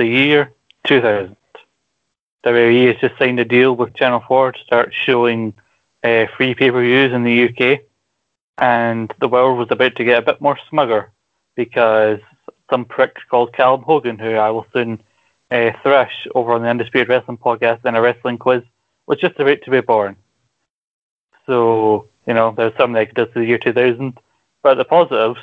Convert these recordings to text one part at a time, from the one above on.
the year 2000. WWE has just signed a deal with Channel 4 to start showing uh, free pay per views in the UK, and the world was about to get a bit more smugger because some prick called Callum Hogan, who I will soon uh, thrash over on the Undisputed Wrestling podcast in a wrestling quiz, was just about to be born. So, you know, there's some negatives to the year 2000, but the positives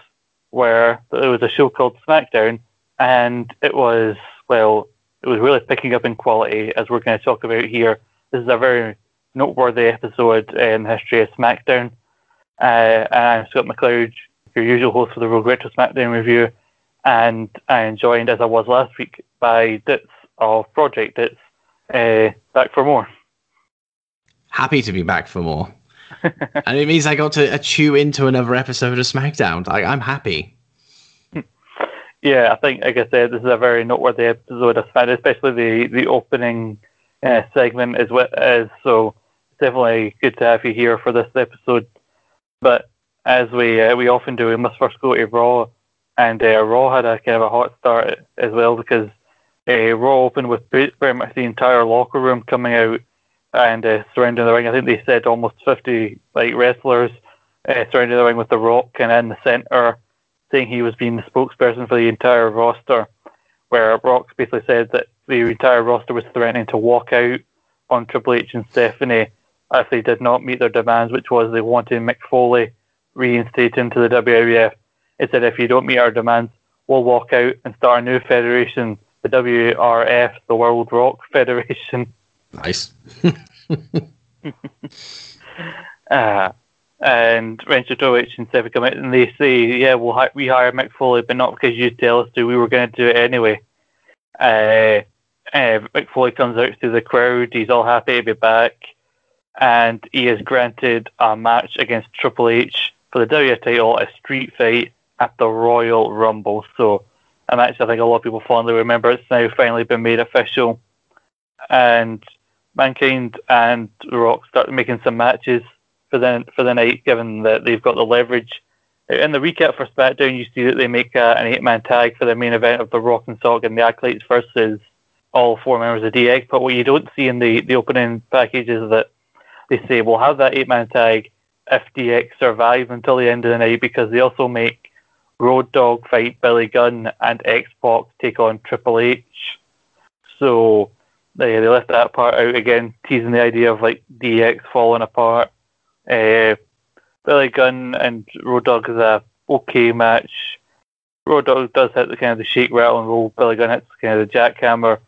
were that there was a show called SmackDown, and it was, well, it was really picking up in quality, as we're going to talk about here. This is a very noteworthy episode in the history of SmackDown. Uh, and I'm Scott McLeod, your usual host for the Rogue Retro SmackDown review, and I am joined, as I was last week, by Ditz of Project Ditz. Uh, back for more. Happy to be back for more. and it means I got to chew into another episode of SmackDown. I, I'm happy. Yeah, I think, like I said, this is a very noteworthy episode of SmackDown, especially the the opening uh, segment is what is. So it's definitely good to have you here for this episode. But as we uh, we often do, we must first go to Raw, and uh, Raw had a kind of a hot start as well because uh, Raw opened with very much the entire locker room coming out and uh, surrounding the ring. I think they said almost 50 like wrestlers uh, surrounding the ring with The Rock and in the center, saying he was being the spokesperson for the entire roster. Where Rock basically said that the entire roster was threatening to walk out on Triple H and Stephanie if they did not meet their demands, which was they wanted Mick Foley reinstated into the WWF. It said if you don't meet our demands, we'll walk out and start a new federation, the WRF, the World Rock Federation. Nice. uh, and Rancho H and Seven come out and they say, yeah, we'll hi- we hire Mick Foley, but not because you tell us to. We were going to do it anyway. Uh, uh, Mick Foley comes out to the crowd. He's all happy to be back. And he is granted a match against Triple H for the W title, a street fight at the Royal Rumble. So a match I think a lot of people fondly remember. It's now finally been made official. And Mankind and Rock start making some matches for the for the night, given that they've got the leverage. In the recap for SmackDown, you see that they make an eight-man tag for the main event of the Rock and Sock and the Acolytes versus all four members of DX. But what you don't see in the, the opening package is that they say we'll have that eight-man tag if DX survive until the end of the night because they also make Road Dog fight Billy Gunn and X Pac take on Triple H. So they they left that part out again, teasing the idea of like DX falling apart. Uh, Billy Gunn and Road Dog is a okay match. Road Dog does hit the kind of the shake, rattle, and roll. Billy Gunn hits kind of the jackhammer.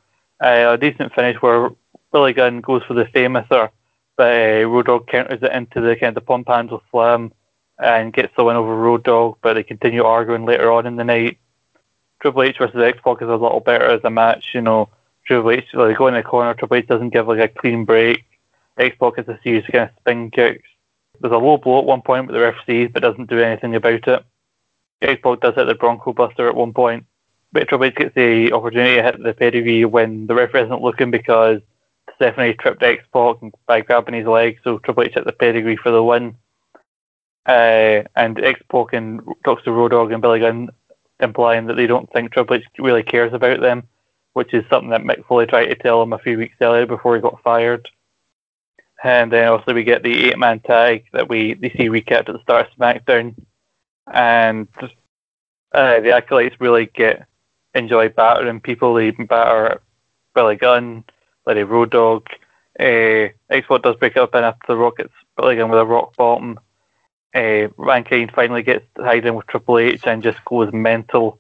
Uh, a decent finish where Billy Gunn goes for the famouser, but uh, Road Dog counters it into the kind of the pump handle slam and gets the win over Road Dog. But they continue arguing later on in the night. Triple H versus X Pac is a little better as a match, you know. Triple H, like go in the corner, Triple H doesn't give like a clean break. X Pac has a series of kind of spin kicks. There's a low blow at one point with the ref sees, but doesn't do anything about it. X Pac does hit the Bronco Buster at one point, but Triple H gets the opportunity to hit the pedigree when the ref isn't looking because Stephanie tripped X Pac by grabbing his leg, so Triple H hit the pedigree for the win. Uh, and X Pac and talks to Road Dog and Billy Gunn, implying that they don't think Triple H really cares about them which is something that Mick Foley tried to tell him a few weeks earlier before he got fired. And then also we get the eight man tag that we, we see recapped at the start of SmackDown. And uh, the acolytes really get enjoy battering people. They batter Billy Gunn, Lady Road Dog. Uh, X-Pac does break up and after the Rockets, Billy Gunn with a rock bottom. Uh, finally gets tied in with Triple H and just goes mental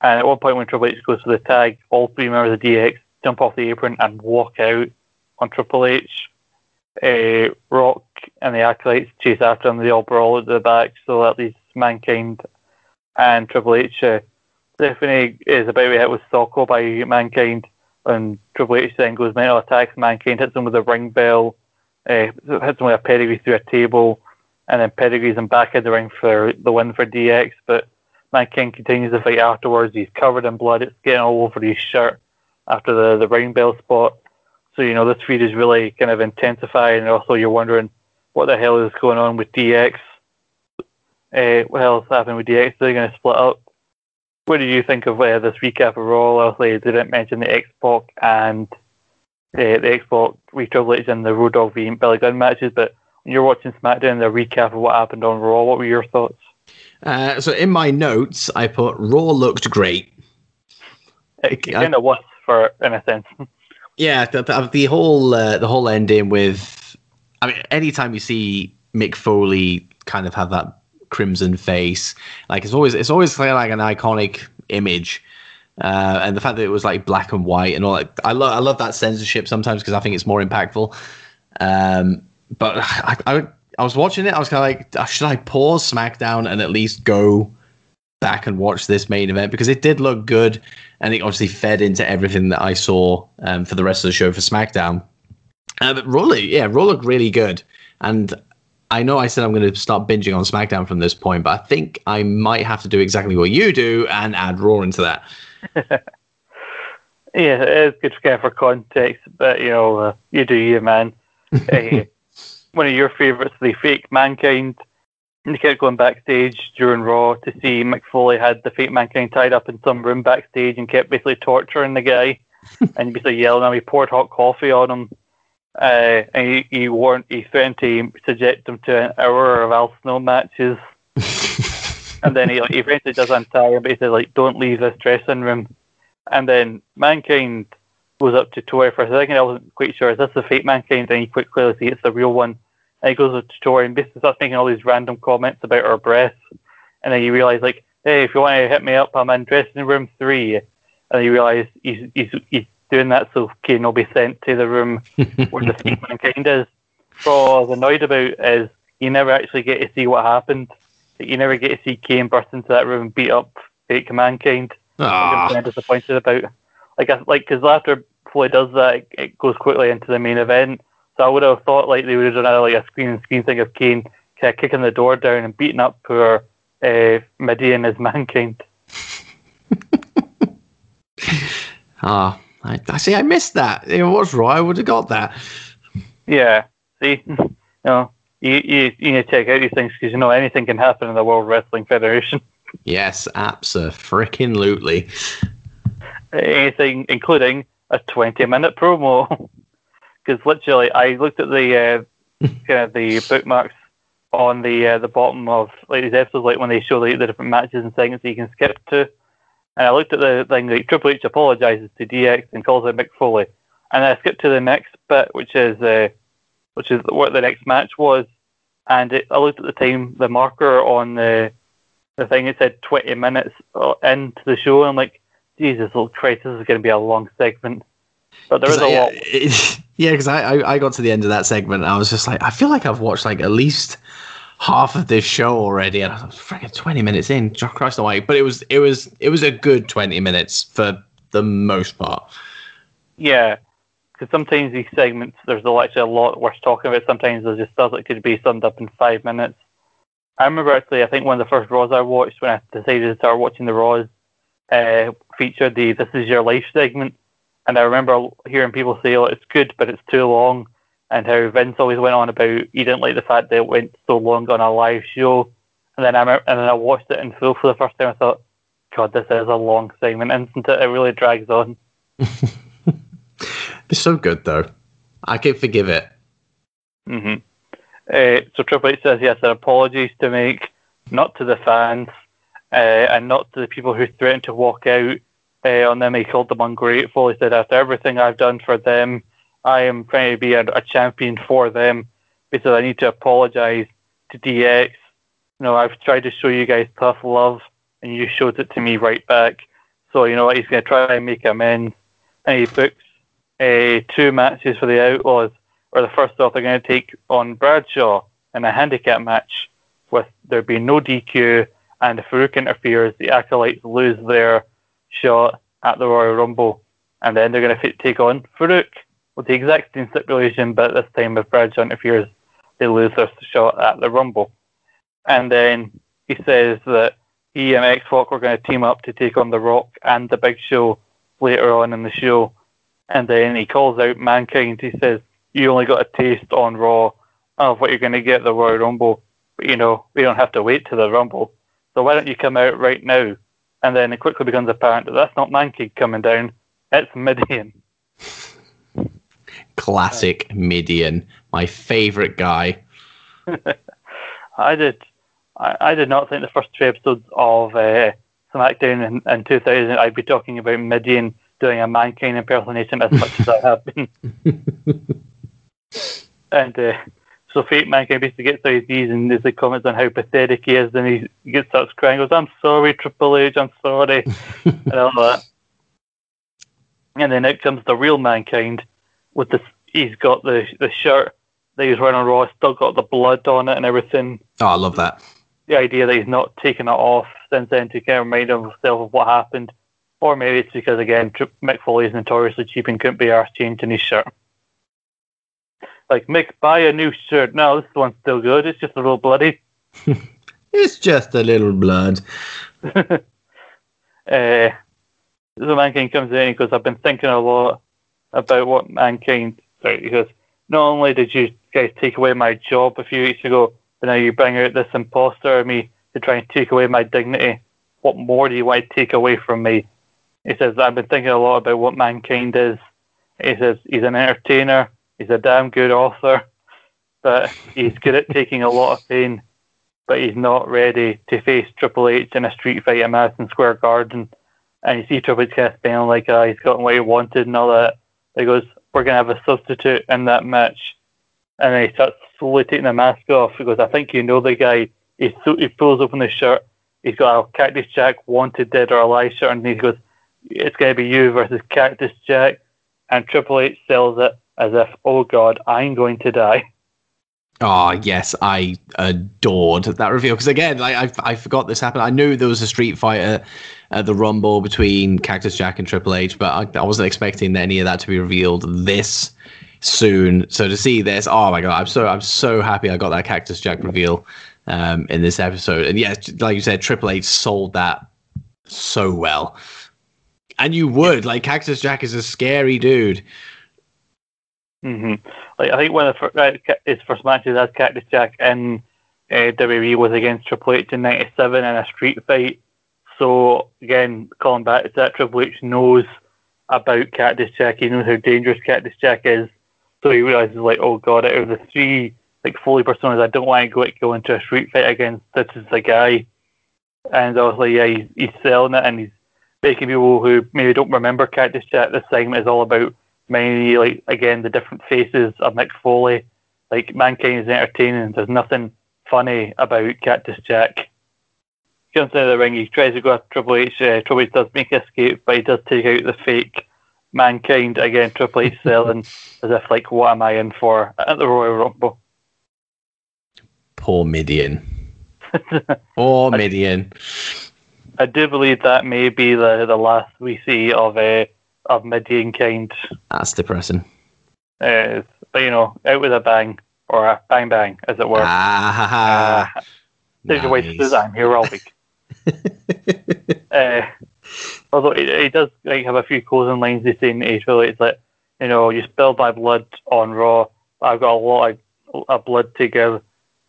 and at one point, when Triple H goes for the tag, all three members of DX jump off the apron and walk out on Triple H. Uh, Rock and the Acolytes chase after them. They all brawl at the back, so that leaves Mankind and Triple H. Uh, Stephanie is about to be hit with Socko by Mankind, and Triple H then goes mental attacks Mankind, hits him with a ring bell, uh, hits him with a pedigree through a table, and then pedigrees him back in the ring for the win for DX. But Mankind continues the fight afterwards. He's covered in blood. It's getting all over his shirt after the, the ring bell spot. So, you know, this feud is really kind of intensifying. And also, you're wondering what the hell is going on with DX. Uh, what else happened with DX? They're going to split up. what did you think of uh, this recap of Raw? Obviously, they didn't mention the X-Pac and uh, the X-Pac, Rhea Triple H, and the Road Dogg v Billy Gunn matches, but when you're watching SmackDown, the recap of what happened on Raw, what were your thoughts? Uh, so in my notes, I put Raw looked great. It kind of was for in a sense. Yeah, the, the, the whole uh, the whole ending with, I mean, anytime you see Mick Foley kind of have that crimson face, like it's always it's always like an iconic image. Uh, and the fact that it was like black and white and all that, I love I love that censorship sometimes because I think it's more impactful. Um, but I, I I was watching it, I was kind of like, should I pause SmackDown and at least go back and watch this main event because it did look good and it obviously fed into everything that I saw um, for the rest of the show for SmackDown. Uh, but Raw, yeah, Raw looked really good, and I know I said I'm going to start binging on SmackDown from this point, but I think I might have to do exactly what you do and add Raw into that. yeah, it is good to get for context, but you know, uh, you do you, man. uh, one of your favourites, the fake mankind and kept going backstage during Raw to see Mick Foley had the fake mankind tied up in some room backstage and kept basically torturing the guy and he basically yelling at him. He poured hot coffee on him. Uh, and he, he warned, he threatened to subject him to an hour of Al Snow matches. and then he, like, he eventually does untie him, he like, don't leave this dressing room. And then Mankind goes up to Tori for a second. I wasn't quite sure, is this the fake Mankind? And he quickly see it's the real one. And he goes to Tori and basically starts making all these random comments about her breasts. And then you realise, like, hey, if you want to hit me up, I'm in dressing room three. And you realise he's, he's, he's doing that so Kane will be sent to the room where the fake mankind is. What I was annoyed about is you never actually get to see what happened. You never get to see Kane burst into that room and beat up fake mankind. I'm ah. kind of disappointed about. Like, I, like because after Floyd does that, it, it goes quickly into the main event. So I would have thought like they would have done a, like a screen and screen thing of Kane kind of kicking the door down and beating up poor uh, and his mankind. Ah, oh, I, I see. I missed that. It was right. I would have got that. Yeah. See, you know, you, you, you need to check out these things because you know anything can happen in the World Wrestling Federation. Yes, absolutely. Anything, including a twenty-minute promo. Because literally I looked at the uh, kind of the bookmarks on the uh, the bottom of like these episodes, like when they show like, the different matches and segments that you can skip to. And I looked at the thing like Triple H apologizes to DX and calls out Mick Foley, and I skipped to the next bit, which is uh, which is what the next match was. And it, I looked at the time, the marker on the the thing. It said 20 minutes uh, into the show. And I'm like, Jesus, oh Christ, this is going to be a long segment. But there is a lot. It, yeah, because I, I, I got to the end of that segment and I was just like, I feel like I've watched like at least half of this show already, and I was freaking twenty minutes in. Christ away, but it was it was it was a good twenty minutes for the most part. Yeah, because sometimes these segments there's actually a lot worth talking about. Sometimes there's just stuff that could be summed up in five minutes. I remember actually, I think one of the first Raws I watched when I decided to start watching the Raws uh, featured the "This Is Your Life" segment and I remember hearing people say, "Oh, it's good, but it's too long," and how Vince always went on about he didn't like the fact that it went so long on a live show. And then I remember, and then I watched it in full for the first time. I thought, "God, this is a long segment, isn't it? It really drags on." it's so good though. I can forgive it. hmm Uh, so Triple H says he has apologies to make, not to the fans, uh, and not to the people who threatened to walk out uh, on them. He called them ungrateful. He said, after everything I've done for them, I am trying to be a, a champion for them. because I need to apologize to DX. You know, I've tried to show you guys tough love, and you showed it to me right back. So, you know what, he's going to try and make amends. And he books uh, two matches for the Outlaws, or the first off, they're going to take on Bradshaw in a handicap match with there being no DQ, and if Farouk interferes, the Acolytes lose their shot at the Royal Rumble, and then they're going to take on Farouk with the exact same stipulation, but this time if Bradshaw interferes, they lose their shot at the Rumble. And then he says that he and X Pac are going to team up to take on The Rock and The Big Show later on in the show. And then he calls out Mankind. He says, You only got a taste on Raw of what you're going to get at the Royal Rumble. But, you know, we don't have to wait to the Rumble. So why don't you come out right now and then it quickly becomes apparent that that's not Mankind coming down, it's Mideon. Classic Mideon, my favorite guy. I did, I, I, did not think the first two episodes of uh, SmackDown in, in 2000 I'd be talking about Mideon doing a Mankind impersonation as much as I have been. and uh, so fake Mankind basically gets out his knees and there's like comments on how pathetic he is, and he, he gets starts crying, goes, "I'm sorry, Triple H, I'm sorry," and all that. And then out comes the real Mankind with this. He's got the the shirt that he's wearing on Raw, still got the blood on it and everything. Oh, I love that. The idea that he's not taken it off since then to kind of remind himself of what happened. Or maybe it's because, again, Mick Foley is notoriously cheap and couldn't be arsed changing his shirt. Like, Mick, buy a new shirt. No, this one's still good. It's just a little bloody. it's just a little blood. uh, so Mankind comes in and he I've been thinking a lot about what Mankind... Sorry, he goes, not only did you guys take away my job a few weeks ago, but now you bring out this imposter of me to try and take away my dignity. What more do you want to take away from me? He says, I've been thinking a lot about what mankind is. He says, he's an entertainer, he's a damn good author, but he's good at taking a lot of pain, but he's not ready to face Triple H in a street fight at Madison Square Garden. And you see Triple H kind of like uh, he's gotten what he wanted and all that. He goes, We're going to have a substitute in that match. And then he starts slowly taking the mask off. He goes, I think you know the guy. He, he pulls open the shirt. He's got a Cactus Jack wanted dead or alive shirt, and he goes, it's going to be you versus Cactus Jack, and Triple H sells it as if, oh God, I'm going to die. Oh yes, I adored that reveal because again, like I, I forgot this happened. I knew there was a Street Fighter at the Rumble between Cactus Jack and Triple H, but I, I wasn't expecting any of that to be revealed this soon. So to see this, oh my god, I'm so I'm so happy I got that Cactus Jack reveal um, in this episode. And yes, like you said, Triple H sold that so well. And you would like Cactus Jack is a scary dude. Mm-hmm. Like I think one of the, uh, his first matches as Cactus Jack in uh, WWE was against Triple H in '97 in a street fight. So again, calling back to that, Triple H knows about Cactus Jack. He knows how dangerous Cactus Jack is. So he realizes like, oh god, out of the three like Foley personas, I don't want to go, go into a street fight against this is the guy. And obviously, yeah, he's, he's selling it and he's making people who maybe don't remember Cactus Jack, this segment is all about many, like, again, the different faces of Mick Foley. Like, Mankind is entertaining. There's nothing funny about Cactus Jack. He comes into the ring, he tries to go after Triple H. Uh, Triple H does make escape, but he does take out the fake Mankind. Again, Triple H selling as if, like, what am I in for at the Royal Rumble? Poor Mideon. Poor Mideon. I do believe that may be the, the last we see of uh, of Mideon kind. That's depressing. Uh, but you know, out with a bang or a bang bang, as it were. Ah, uh, there's nice. way to I'm here all week. uh, although it, he, does like have a few closing lines they say in April. It's like you know, you spilled my blood on Raw. I've got a lot of, of blood to give,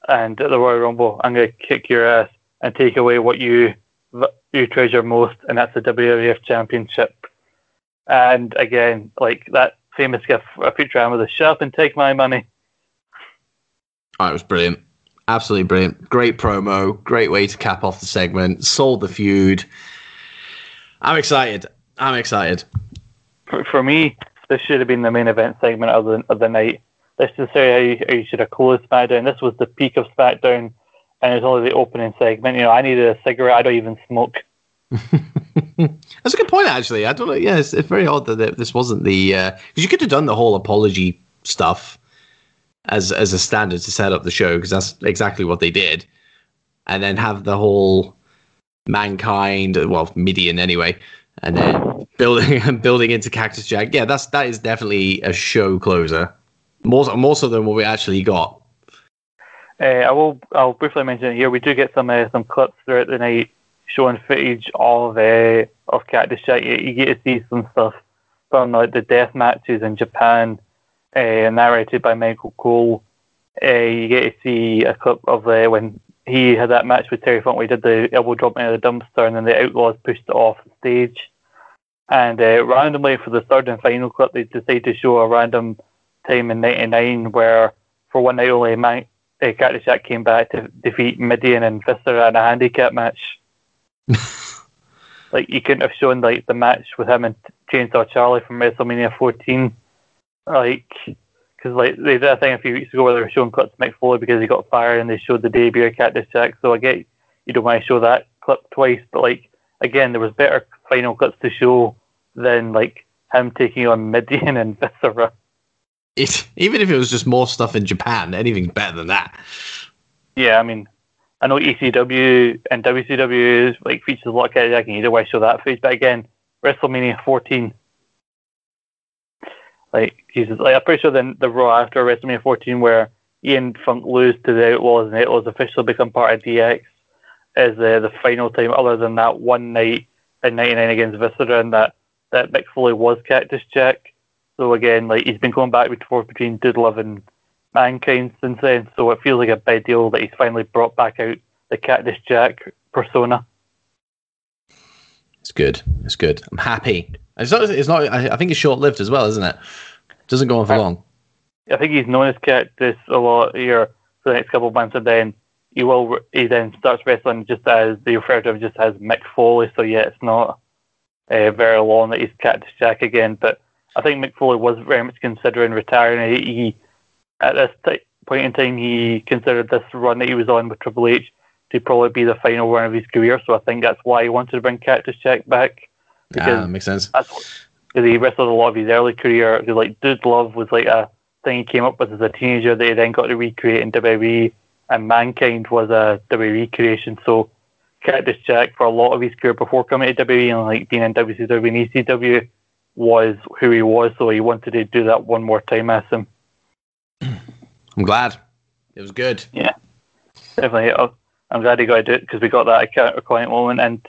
and at the Royal Rumble, I'm going to kick your ass and take away what you you treasure most, and that's the WWF Championship. And again, like that famous gift a Futurama, the shut up and take my money. Oh, it was brilliant. Absolutely brilliant. Great promo. Great way to cap off the segment. Sold the feud. I'm excited. I'm excited. For, for me, this should have been the main event segment of the, of the night. This is how you, how you should have closed SmackDown. This was the peak of SmackDown and it's only the opening segment. You know, I needed a cigarette. I don't even smoke. That's a good point, actually. I don't know. Yeah, it's, it's very odd that this wasn't the because uh, you could have done the whole apology stuff as as a standard to set up the show because that's exactly what they did, and then have the whole mankind, well, Mideon anyway, and then building and building into Cactus Jack. Yeah, that's that is definitely a show closer, more more so than what we actually got. Uh, I will. I'll briefly mention it here. We do get some uh, some clips throughout the night showing footage of uh, of Cactus Jack. You, you, get to see some stuff from like the death matches in Japan, uh, narrated by Michael Cole. Uh, you get to see a clip of uh, when he had that match with Terry Funk he did the elbow drop into the dumpster and then the Outlaws pushed it off the stage. And uh, randomly for the third and final clip, they decided to show a random time in '99 where, for one night only, Man- uh, Cactus Jack came back to defeat Mideon and Viscera in a handicap match. like you couldn't have shown like the match with him and Chainsaw Charlie from WrestleMania 14, like because like they did a thing a few weeks ago where they were showing clips of Mick Foley because he got fired and they showed the debut of Cactus Jack. So I get you don't want to show that clip twice, but like again, there was better final clips to show than like him taking on Mideon and Viscera. It, even if it was just more stuff in Japan, anything's better than that. Yeah, I mean, I know ECW and WCW like features a lot of Cactus Jack, you don't show that footage, but again, WrestleMania 14. Like Jesus, like I'm pretty sure the the Raw after WrestleMania 14 where Ian Funk lose to the Outlaws and the Outlaws officially become part of DX is uh, the final time, other than that one night in '99 against Viscera, and that that Mick Foley was Cactus Jack. So again, like he's been going back and forth between Dude Love and Mankind since then. So it feels like a big deal that he's finally brought back out the Cactus Jack persona. It's good. It's good. I'm happy. It's not. It's not. I, think it's short lived as well, isn't it? Doesn't go on for I- long. I think he's known as Cactus a lot here for the next couple of months, and then he will. He then starts wrestling just as they refer to him just as Mick Foley. So yeah, it's not uh, very long that he's Cactus Jack again. But I think Mick Foley was very much considering retiring. He, he at this t- point in time he considered this run that he was on with Triple H to probably be the final run of his career. So I think that's why he wanted to bring Cactus Jack back because Ah, makes sense. because he wrestled a lot of his early career. Like Dude Love was like a thing he came up with as a teenager that he then got to recreate in WWE, and Mankind was a WWE creation. So Cactus Jack for a lot of his career before coming to WWE and like being in WCW and ECW was who he was. So he wanted to do that one more time as him. I'm glad. It was good. Yeah, definitely, uh, I'm glad he got to do it because we got that counterpoint moment, and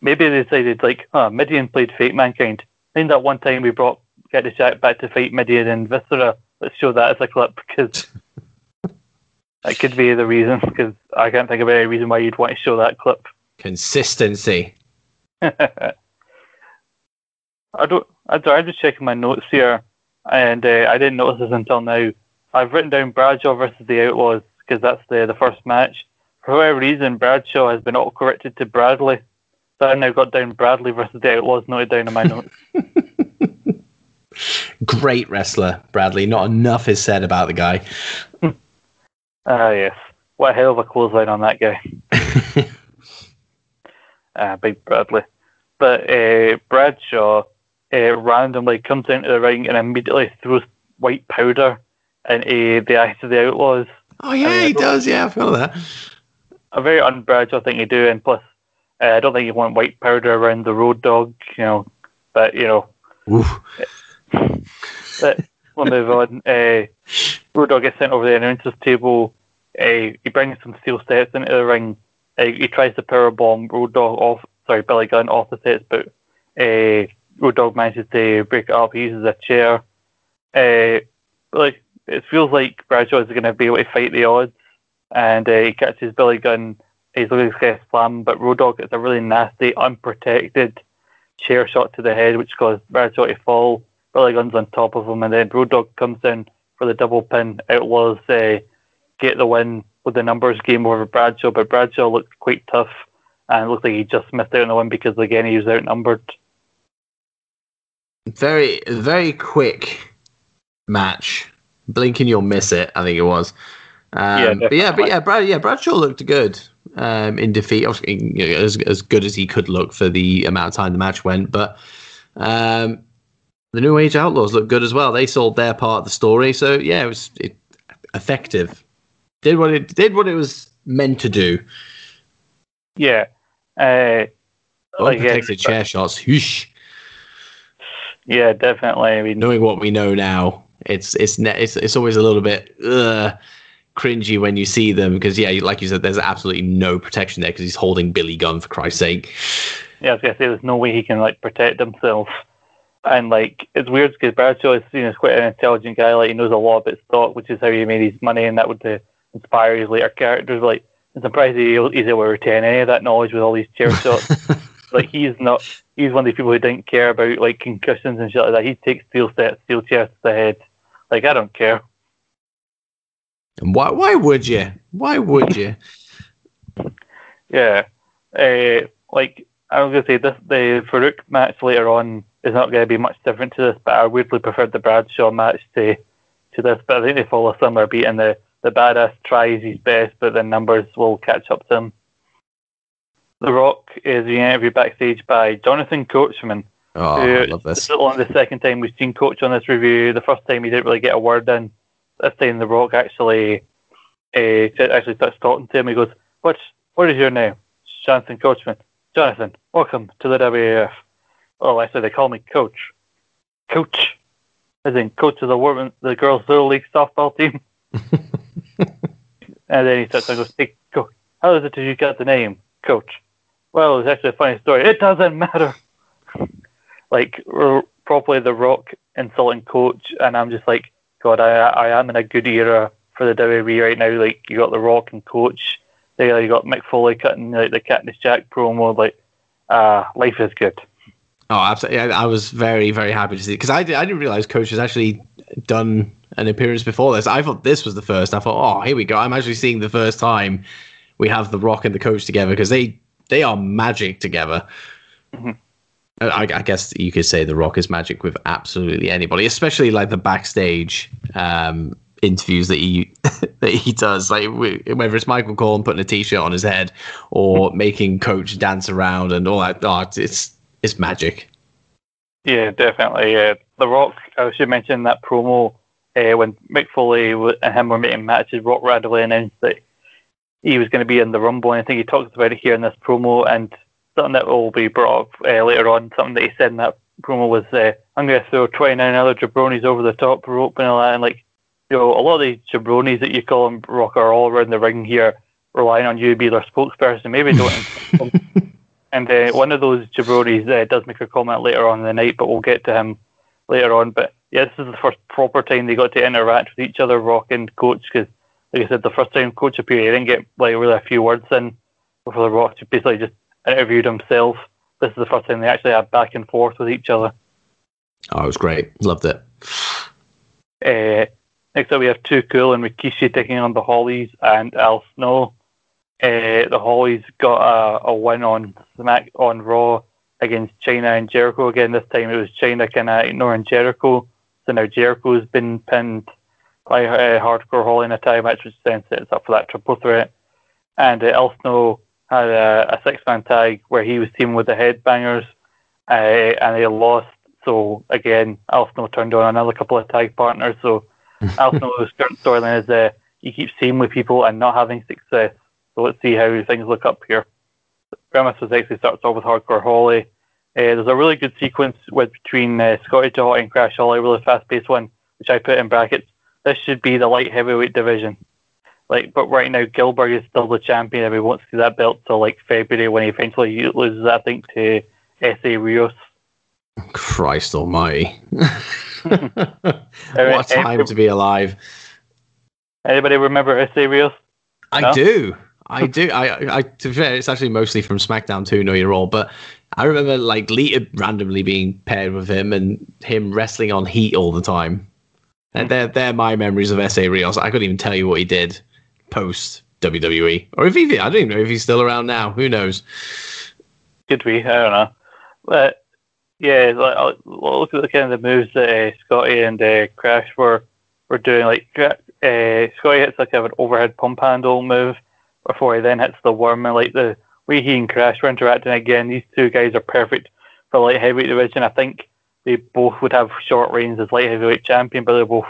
maybe they decided like, huh, Mideon played Fate Mankind. I think that one time we brought Cactus Jack back to fight Mideon and Viscera. Let's show that as a clip because that could be the reason. Because I can't think of any reason why you'd want to show that clip. Consistency. I don't. I don't- I'm just checking my notes here, and uh, I didn't notice this until now. I've written down Bradshaw versus the Outlaws because that's the the first match. For whatever reason, Bradshaw has been auto-corrected to Bradley. So I've now got down Bradley versus the Outlaws noted down in my notes. Great wrestler, Bradley. Not enough is said about the guy. Ah, yes. What a hell of a clothesline on that guy. Ah, big Bradley. But uh, Bradshaw uh, randomly comes into the ring and immediately throws white powder into the eyes of the Outlaws. oh yeah, I mean, he does. Yeah, I feel that. a very un-Bradshaw thing to do, and plus, uh, I don't think you want white powder around the road dog, you know. But you know, Oof. but we'll move on. Uh, road dog gets sent over the announcer's table. Uh, he brings some steel steps into the ring. Uh, he tries to power bomb Road Dog off. Sorry, Billy Gunn off the steps, but uh, Road Dog manages to break it up. He uses a chair. Uh, like it feels like Bradshaw is going to be able to fight the odds, and uh, he catches Billy Gunn. He's looking to get slam, but Road Dog gets a really nasty, unprotected chair shot to the head, which caused Bradshaw to fall. Billy Gunn's on top of him, and then Road Dog comes in for the double pin. Outlaws uh, get the win with the numbers game over Bradshaw, but Bradshaw looked quite tough and looked like he just missed out on the win because again he was outnumbered. Very, very quick match. Blinking, you'll miss it. I think it was. Um, Yeah, but yeah, but yeah, Brad, yeah, Bradshaw looked good um, in defeat. Obviously, you know, as as good as he could look for the amount of time the match went. But um, the New Age Outlaws looked good as well. They sold their part of the story, so yeah, it was it, effective. Did what it did what it was meant to do. Yeah. Uh, like, yeah, Unprotected chair shots. Whoosh. yeah, definitely. I mean, knowing what we know now, it's it's ne- it's it's always a little bit uh, cringy when you see them because yeah, like you said, there's absolutely no protection there because he's holding Billy Gunn for Christ's sake. yeah, I was gonna say there's no way he can like protect himself. And like it's weird because Bradshaw is seen as quite an intelligent guy. Like he knows a lot about stock, which is how he made his money, and that would uh, inspire his later characters. Like I'm surprised he, he's able to retain any of that knowledge with all these chair shots. like he's not, he's one of the people who didn't care about like concussions and shit like that. He takes steel sets, steel chairs to the head. Like I don't care. And why? Why would you? Why would you? yeah, uh, like I was gonna say, this the Farouk match later on is not going to be much different to this, but I weirdly preferred the Bradshaw match to to this. But I think they follow a similar beat, and the the badass tries his best, but the numbers will catch up to him. The Rock is being interviewed backstage by Jonathan Coachman. Oh, I love this. This is only the second time we've seen Coach on this review. The first time he didn't really get a word in. This time The Rock actually uh, actually starts talking to him. He goes, "What's what is your name?" Jonathan Coachman. Jonathan, welcome to the WWF. Oh, I said they call me Coach. Coach, as in coach of the woman, the girls' little league softball team. and then he starts and goes, "Hey, Coach, how is it that you got the name, Coach?" Well, it's actually a funny story. It doesn't matter. Like probably The Rock insulting Coach, and I'm just like, God, I I am in a good era for the WWE right now. Like you got The Rock and Coach. There you got Mick Foley cutting like the Cactus Jack promo. Like, uh, life is good. Oh, absolutely! I, I was very, very happy to see because I, I didn't realize Coach has actually done an appearance before this. I thought this was the first. I thought, oh, here we go. I'm actually seeing the first time we have the Rock and the Coach together because they they are magic together. Mm-hmm. I, I, guess you could say the Rock is magic with absolutely anybody, especially like the backstage um, interviews that he that he does, like whether it's Michael Cole putting a t-shirt on his head or making Coach dance around and all that. Oh, it's it's magic. Yeah, definitely. Uh, the Rock, I should mention that promo uh, when Mick Foley and him were making matches. Rock randomly announced that he was going to be in the Rumble, and I think he talks about it here in this promo. And something that will be brought up uh, later on, something that he said in that promo was, uh, "I'm going to throw 29 other jabronis over the top rope," and all that. And like, you know, a lot of the jabronis that you call them, Rock, are all around the ring here, relying on you to be their spokesperson. Maybe don't. And uh, one of those jabronis uh, does make a comment later on in the night, but we'll get to him later on. But yeah, this is the first proper time they got to interact with each other, Rock and Coach, because like I said, the first time Coach appeared, he didn't get like really a few words in before the Rock basically just interviewed himself. This is the first time they actually had back and forth with each other. Oh, it was great. Loved it. Uh, next up, we have Too Cool and Rikishi taking on the Hollies and Al Snow. Uh, the Hollies got a, a win on Smack on Raw against Chyna and Jericho again. This time it was Chyna kind of ignoring Jericho. So now Jericho's been pinned by uh, Hardcore Holly in a tie match, which then sets up for that triple threat. And uh, Al Snow had a, a six man tag where he was teaming with the Headbangers uh, and they lost. So again, Al Snow turned on another couple of tag partners. So Al Snow's current storyline is uh, he keeps teaming with people and not having success. So let's see how things look up here. The premise was actually starts off with Hardcore Holly. Uh, there's a really good sequence with between uh, Scotty Jolly and Crash Holly, a really fast paced one, which I put in brackets. This should be the light heavyweight division. Like, but right now Gillberg is still the champion, and we won't see that belt till like February when he eventually loses, I think, to Essa Rios. Christ Almighty! what a time to be alive. Anybody remember Essa Rios? I no? do. I do. I, I, to be fair, it's actually mostly from SmackDown 2, Know Your Role, but I remember like Lita randomly being paired with him and him wrestling on Heat all the time. And hmm. they're, they're my memories of Essa Rios. I couldn't even tell you what he did post WWE. Or if he, I don't even know if he's still around now. Who knows? Could be. I don't know. But yeah, like, I'll, look at the kind of the moves that uh, Scotty and uh, Crash were, were doing. Like uh, Scotty hits like kind of an overhead pump handle move before he then hits the worm. And like the way he and Crash were interacting again, these two guys are perfect for light heavyweight division. I think they both would have short reigns as light heavyweight champion, but they're both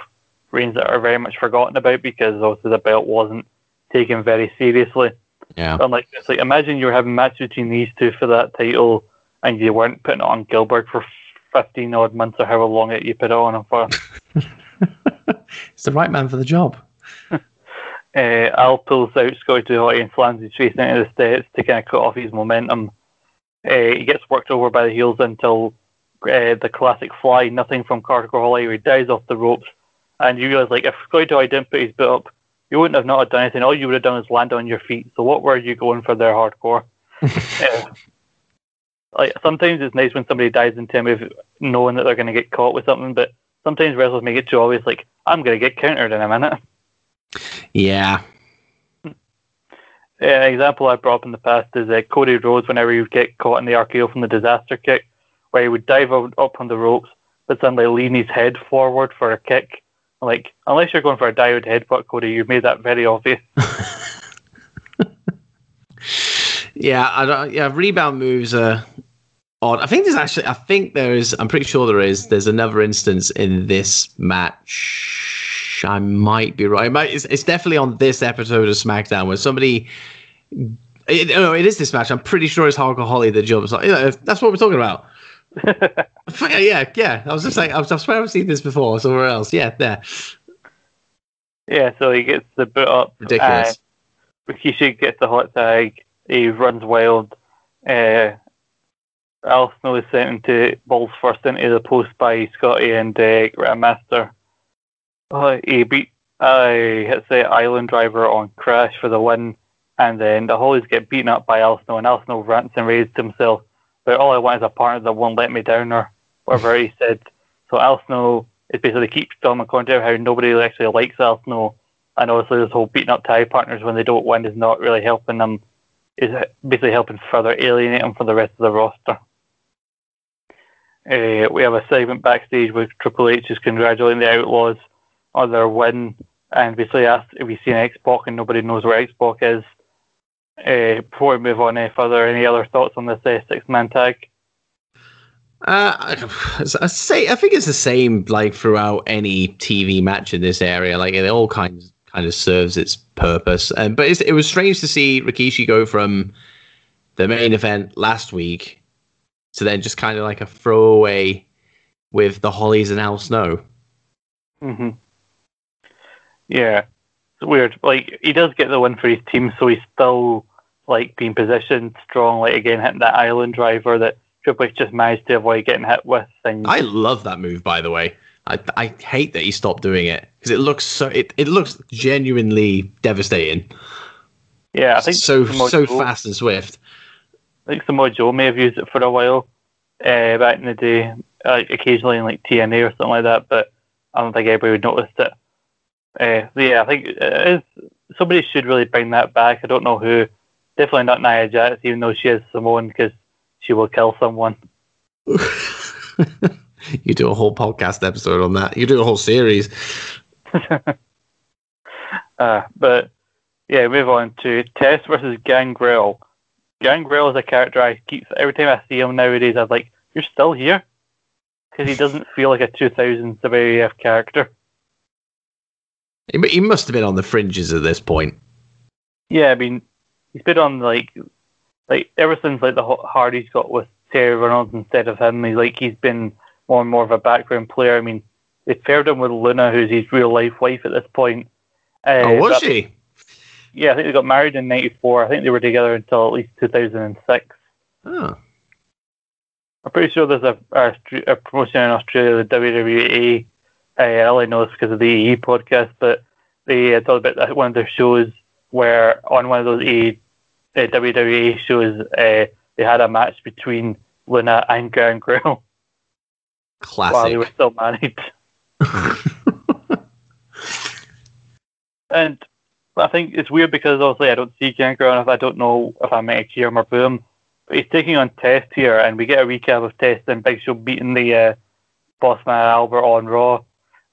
reigns that are very much forgotten about because obviously the belt wasn't taken very seriously. Yeah. Unlike this, like imagine you were having matches between these two for that title, and you weren't putting it on Gillberg for fifteen odd months or however long it you put it on him for. it's the right man for the job. Uh, Al pulls out Scotty to and slams his face into the steps to kind of cut off his momentum. Uh, he gets worked over by the heels until uh, the classic fly, nothing from Hardcore Holly, he dies off the ropes. And you realise, like, if Scotty Joy didn't put his boot up, you wouldn't have not done anything. All you would have done is land on your feet. So what were you going for there, hardcore? uh, like sometimes it's nice when somebody dies in time of knowing that they're going to get caught with something, but sometimes wrestlers make it too obvious. Like I'm going to get countered in a minute. Yeah. Yeah, an example I brought up in the past is uh, Cody Rhodes whenever he would get caught in the RKO from the disaster kick, where he would dive up on the ropes, but suddenly lean his head forward for a kick. Like, unless you're going for a diode headbutt, Cody, you've made that very obvious. yeah, I don't, yeah, rebound moves are odd. I think there's actually, I think there is, I'm pretty sure there is, there's another instance in this match. I might be right. Might, it's, it's definitely on this episode of SmackDown where somebody, it, no, it is this match. I'm pretty sure it's Hardcore Holly that jumps. Like, yeah, that's what we're talking about. yeah, yeah. I was just like, I, was, I swear I've seen this before somewhere else. Yeah, there. Yeah, so he gets the boot up. Ridiculous. Uh, Rikishi gets the hot tag. He runs wild. Uh, Al Snow is sent into balls first into the post by Scotty and uh, Grandmaster. Uh, he beat uh, hits the island driver on Crash for the win, and then the Hollies get beaten up by Al Snow, and Al Snow rants and raised himself. But all I want is a partner that won't let me down, or whatever he said. So Al Snow is basically keeps telling content how nobody actually likes Al Snow, and obviously this whole beating up tag partners when they don't win is not really helping them. Is basically helping further alienate them from the rest of the roster. Uh, we have a segment backstage with Triple H is congratulating the Outlaws on their win, and basically asked if we've seen X-Pac, and nobody knows where X-Pac is. Uh, before we move on any further, any other thoughts on this uh, six-man tag? Uh, I say I think it's the same like throughout any TV match in this area. Like it all kinds kind of serves its purpose. And but it was strange to see Rikishi go from the main event last week to then just kind of like a throwaway with the Hollies and Al Snow. hmm Yeah, it's weird. Like he does get the win for his team, so he's still like being positioned strong. Like again, hitting that island driver that Triple H just managed to avoid getting hit with. And I love that move, by the way. I I hate that he stopped doing it because it looks so it, it looks genuinely devastating. Yeah, I think so so Joe, fast and swift. I think Samoa Joe may have used it for a while uh, back in the day, uh, occasionally in like TNA or something like that. But I don't think anybody would notice it. Uh, yeah, I think it is, somebody should really bring that back. I don't know who. Definitely not Nia Jax, even though she is Samoan, because she will kill someone. you do a whole podcast episode on that. You do a whole series. uh, but yeah, move on to Test versus Gangrel. Gangrel is a character I keep every time I see him nowadays. I'm like, you're still here because he doesn't feel like a 2000s WWF character. He must have been on the fringes at this point. Yeah, I mean, he's been on like, like ever since like the Hardys got with Terri Runnels instead of him. He's like he's been more and more of a background player. I mean, they paired him with Luna, who's his real life wife at this point. Uh, oh, was she? Yeah, I think they got married in '94. I think they were together until at least 2006. Oh. I'm pretty sure there's a, a, a promotion in Australia, the WWE. Uh, I only know this because of the EE podcast, but they uh, talked about one of their shows where on one of those EE, uh, WWE shows uh, they had a match between Luna and Gangrel. Classic. While they were still married. and I think it's weird because obviously I don't see Gangrel enough. I don't know if I might cheer him or boo him. But he's taking on Test here, and we get a recap of Test and Big Show beating the uh, Boss Man Albert on Raw.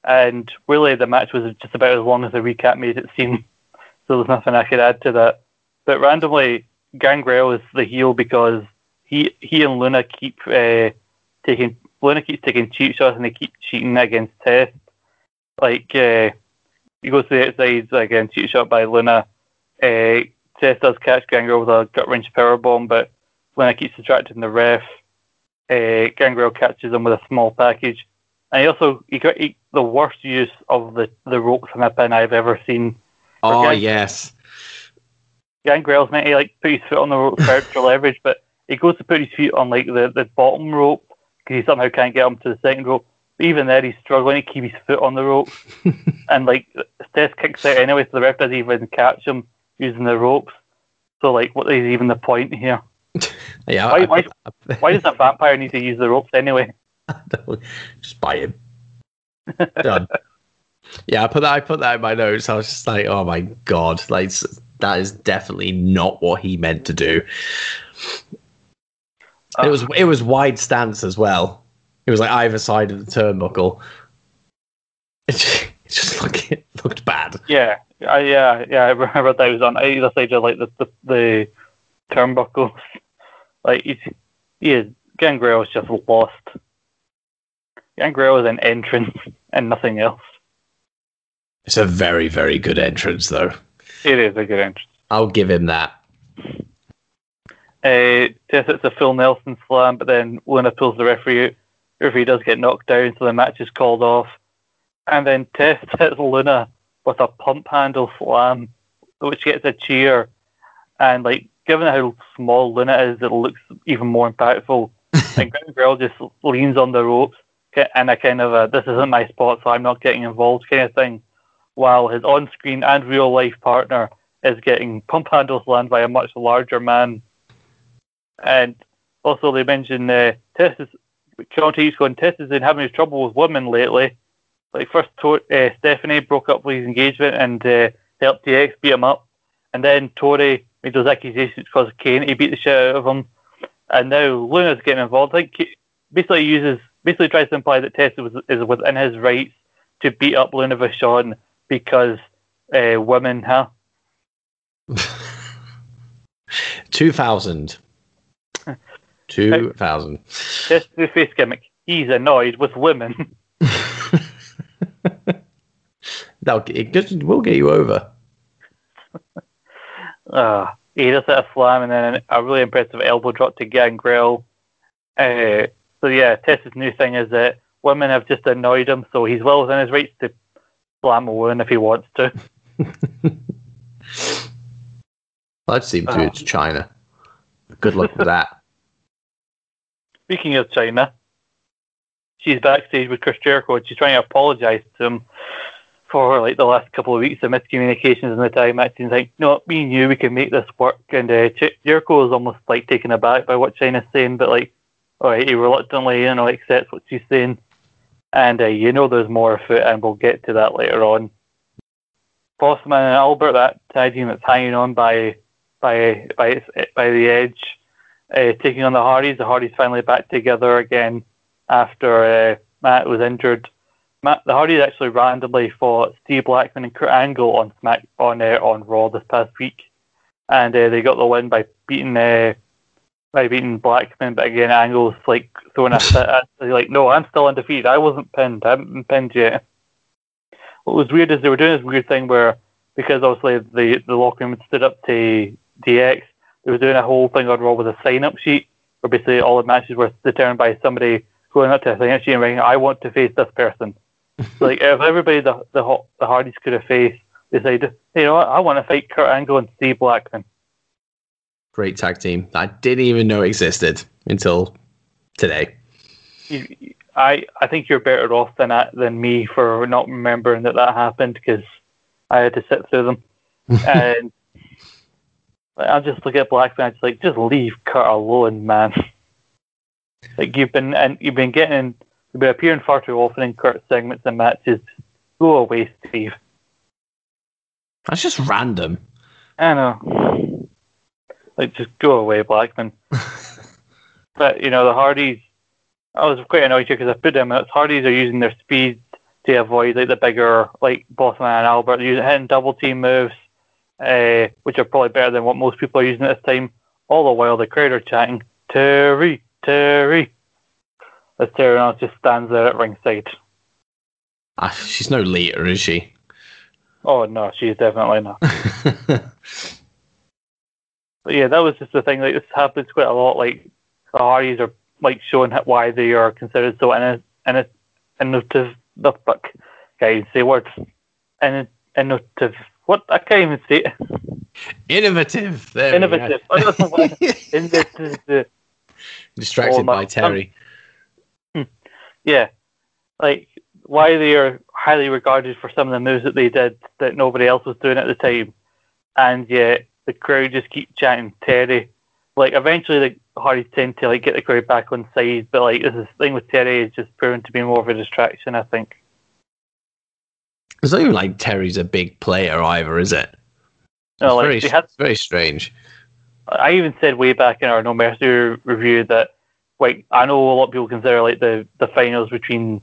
And really, the match was just about as long as the recap made it seem. So there's nothing I could add to that. But randomly, Gangrel is the heel because he he and Luna keep uh, taking Luna keeps taking cheap shots and they keep cheating against Test. Like uh, he goes to the outside again, cheap shot by Luna. Uh, Test does catch Gangrel with a gut wrench power bomb, but Luna keeps distracting the ref. Uh, Gangrel catches him with a small package, and he also he got he, the worst use of the the rope from a pin I've ever seen. Oh Gang- yes. Gangrel's meant to like put his foot on the rope for leverage, but he goes to put his feet on like the, the bottom rope because he somehow can't get him to the second rope. even there, he's struggling to keep his foot on the rope, and like Test kicks out anyway, so the ref doesn't even catch him using the ropes. So like, what is even the point here? yeah. Why, why, why does a vampire need to use the ropes anyway? just buy him. Done. Yeah, I put that. I put that in my notes. I was just like, oh my god, like that is definitely not what he meant to do. And it was it was wide stance as well. It was like either side of the turnbuckle. It just, it just looked it looked bad. Yeah, I, yeah, yeah. I remember that was on either side of like the the, the turnbuckles. Like is Gangrel is just lost. Gangrel is an entrance and nothing else. It's a very very good entrance though. It is a good entrance. I'll give him that. Uh, yes, it's a full nelson slam, but then Luna pulls the referee out. The referee does get knocked down, so the match is called off. And then Test hits Luna with a pump handle slam, which gets a cheer. And like, given how small Luna is, it looks even more impactful. and Gangrel just leans on the ropes, and a kind of a "this isn't my spot, so I'm not getting involved" kind of thing. While his on-screen and real-life partner is getting pump handle slammed by a much larger man. And also, they mentioned uh, Test is Conte going. Test has been having his trouble with women lately. Like first, uh, Stephanie broke up with his engagement and uh, helped DX beat him up, and then Tori made those accusations because Kane. He beat the shit out of him, and now Luna's getting involved. Like he basically uses, basically tries to imply that Test was, is within his rights to beat up Luna Vachon because uh, women, huh? Two thousand. Two thousand. Test the face gimmick. He's annoyed with women. That'll it just will get you over. Uh, he does a slam and then a really impressive elbow drop to Gangrel. Uh, so yeah, Test's new thing is that women have just annoyed him, so he's well within his rights to slam a woman if he wants to. I'd seem to. It's Chyna. Good luck with that. Speaking of Chyna, she's backstage with Chris Jericho and she's trying to apologize to him for like the last couple of weeks of miscommunications in the time match. He's like, no, me and you, we can make this work. And uh, Ch- Jericho is almost like taken aback by what Chyna's saying, but like, all right, he reluctantly, you know, accepts what she's saying. And uh, you know there's more afoot, and we'll get to that later on. Bossman and Albert, that tag team that's hanging on by by by by the edge, uh, taking on the Hardys. The Hardys finally back together again after uh, Matt was injured. Matt, the Hardys actually randomly fought Steve Blackman and Kurt Angle on Smack on uh, on Raw this past week, and uh, they got the win by beating uh, by beating Blackman. But again, Angle's like throwing a fit. at- like, no, I'm still undefeated. I wasn't pinned. I haven't been pinned yet. What was weird is they were doing this weird thing where because obviously the the locker room had stood up to DX, they were doing a whole thing on Raw with a sign up sheet where basically all the matches were determined by somebody going up to a sign up sheet and saying, I want to face this person. so like if everybody the the, the Hardys could have faced, they said, you know what, I want to fight Kurt Angle and Steve Blackman. Great tag team. I didn't even know existed until today. I I think you're better off than I, than me for not remembering that that happened because I had to sit through them. and I just look at Blackman, it's like just leave Kurt alone, man. Like you've been and you've been getting you've been appearing far too often in Kurt segments and matches. Go away, Steve. That's just random. I know. Like just go away, Blackman. but you know the Hardys. I was quite annoyed here because I put them out. Hardys are using their speed to avoid like the bigger like Bossman and Albert. They're using hitting double team moves, uh, which are probably better than what most people are using at this time. All the while the crowd are chanting Terri, Terri. As Terri just stands there at ringside. Ah, she's no leader, is she? Oh no, she's definitely not. But yeah, that was just the thing. Like this happens quite a lot. Like the Hardys are like showing why they are considered so inno- inno- innovative. The fuck, can't even say words. Inno- innovative. What I can't even say. it. Innovative. There Innovative. Oh, go. I don't know what- Innovative. Distracted Oh, by Terri. Hmm. Yeah. like why they are highly regarded for some of the moves that they did that nobody else was doing at the time, and yet the crowd just keep chanting Terri. Like eventually the Hardys tend to like get the crowd back on side, but like this is, thing with Terri is just proven to be more of a distraction. I think. It's not even like Terri's a big player either, is it? No, like very, had very strange. I even said way back in our No Mercy review that, like, I know a lot of people consider like the the finals between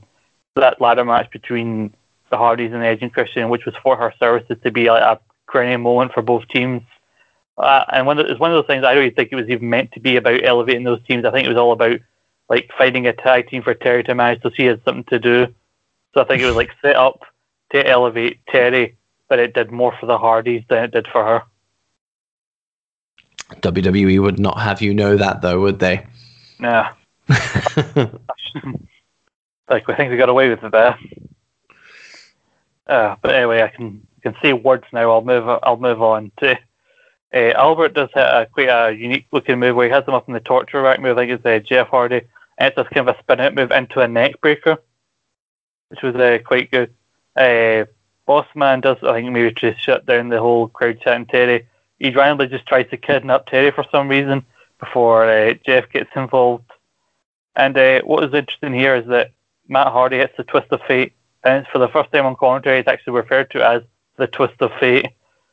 that ladder match between the Hardys and Edge and Christian, which was for her services, to be like a crowning moment for both teams. Uh, and one of, it's one of those things I don't even think it was even meant to be about elevating those teams. I think it was all about like finding a tag team for Terri to manage, so she had something to do. So I think it was like set up to elevate Terri, but it did more for the Hardys than it did for her. WWE would not have you know that, though, would they? Yeah. like we think we got away with it there. Uh, but anyway, I can can say words now. I'll move. I'll move on to. Uh, Albert does a, quite a unique looking move where he has them up in the torture rack move. I think it's uh, Jeff Hardy, and it's just kind of a spin out move into a neck breaker, which was uh, quite good. Uh, Bossman does, I think, maybe to shut down the whole crowd chatting Terri. He randomly just tries to kidnap Terri for some reason before uh, Jeff gets involved. And uh, what is interesting here is that Matt Hardy hits the twist of fate, and for the first time on commentary, it's actually referred to as the twist of fate.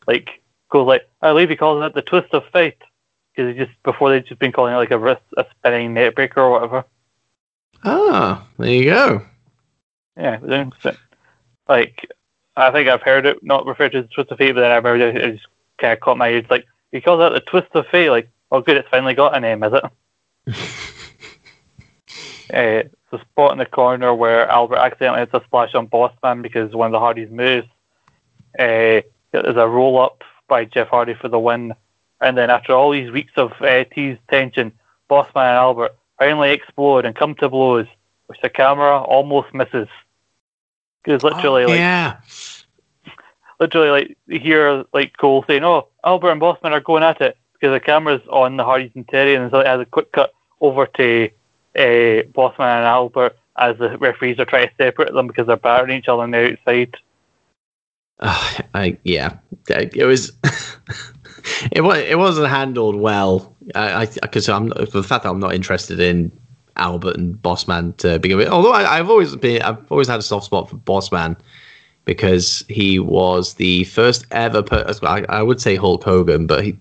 Like, goes like, I believe he calls it the twist of fate. Because just before they'd just been calling it like a wrist, a spinning neck breaker or whatever. Ah, there you go. Yeah, like I think I've heard it not referred to as twist of fate, but then I remember it just kind of caught my ears. Like he calls that the twist of fate. Like, oh, good, it's finally got a name, is it? uh, the spot in the corner where Albert accidentally hits a splash on Bossman because one of the Hardys moves. Uh, there's a roll up by Jeff Hardy for the win, and then after all these weeks of uh, teased tension, Bossman and Albert finally explode and come to blows, which the camera almost misses. Because literally, oh, like, yeah. literally, like, you hear like Cole saying, "Oh, Albert and Bossman are going at it," because the camera's on the Hardys and Terri, and so it has a quick cut over to uh, Bossman and Albert as the referees are trying to separate them because they're battering each other on the outside. Uh, I yeah, it was. it was it wasn't handled well. I because I'm the fact that I'm not interested in Albert and Bossman to begin with. Although I, have always been, I've always had a soft spot for Bossman because he was the first ever. Per- I, I, would say Hulk Hogan, but he,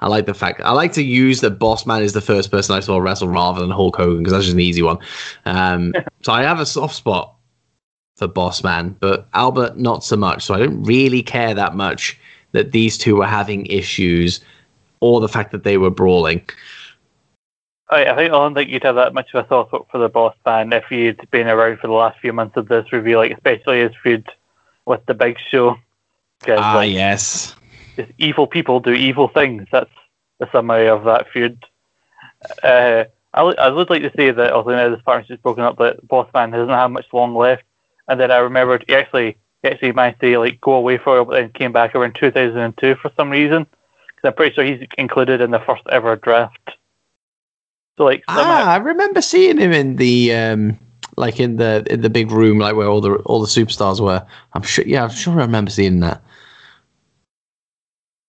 I like the fact I like to use that Bossman is the first person I saw wrestle rather than Hulk Hogan because that's just an easy one. Um, so I have a soft spot for Bossman, but Albert not so much. So I don't really care that much that these two were having issues or the fact that they were brawling. I, I think I don't think you'd have that much of a thought for the boss man if you'd been around for the last few months of this review, like especially his feud with the Big Show. Ah, like, yes. Just evil people do evil things. That's the summary of that feud. Uh, I, I would like to say that although now this partnership's broken up, that Boss Man doesn't have much long left. And then I remembered he actually he actually managed to like go away for a while, and came back around 2002 for some reason. Because I'm pretty sure he's included in the first ever draft. So like ah, I remember seeing him in the um, like in the in the big room, like where all the all the superstars were. I'm sure. Yeah, I'm sure I remember seeing that.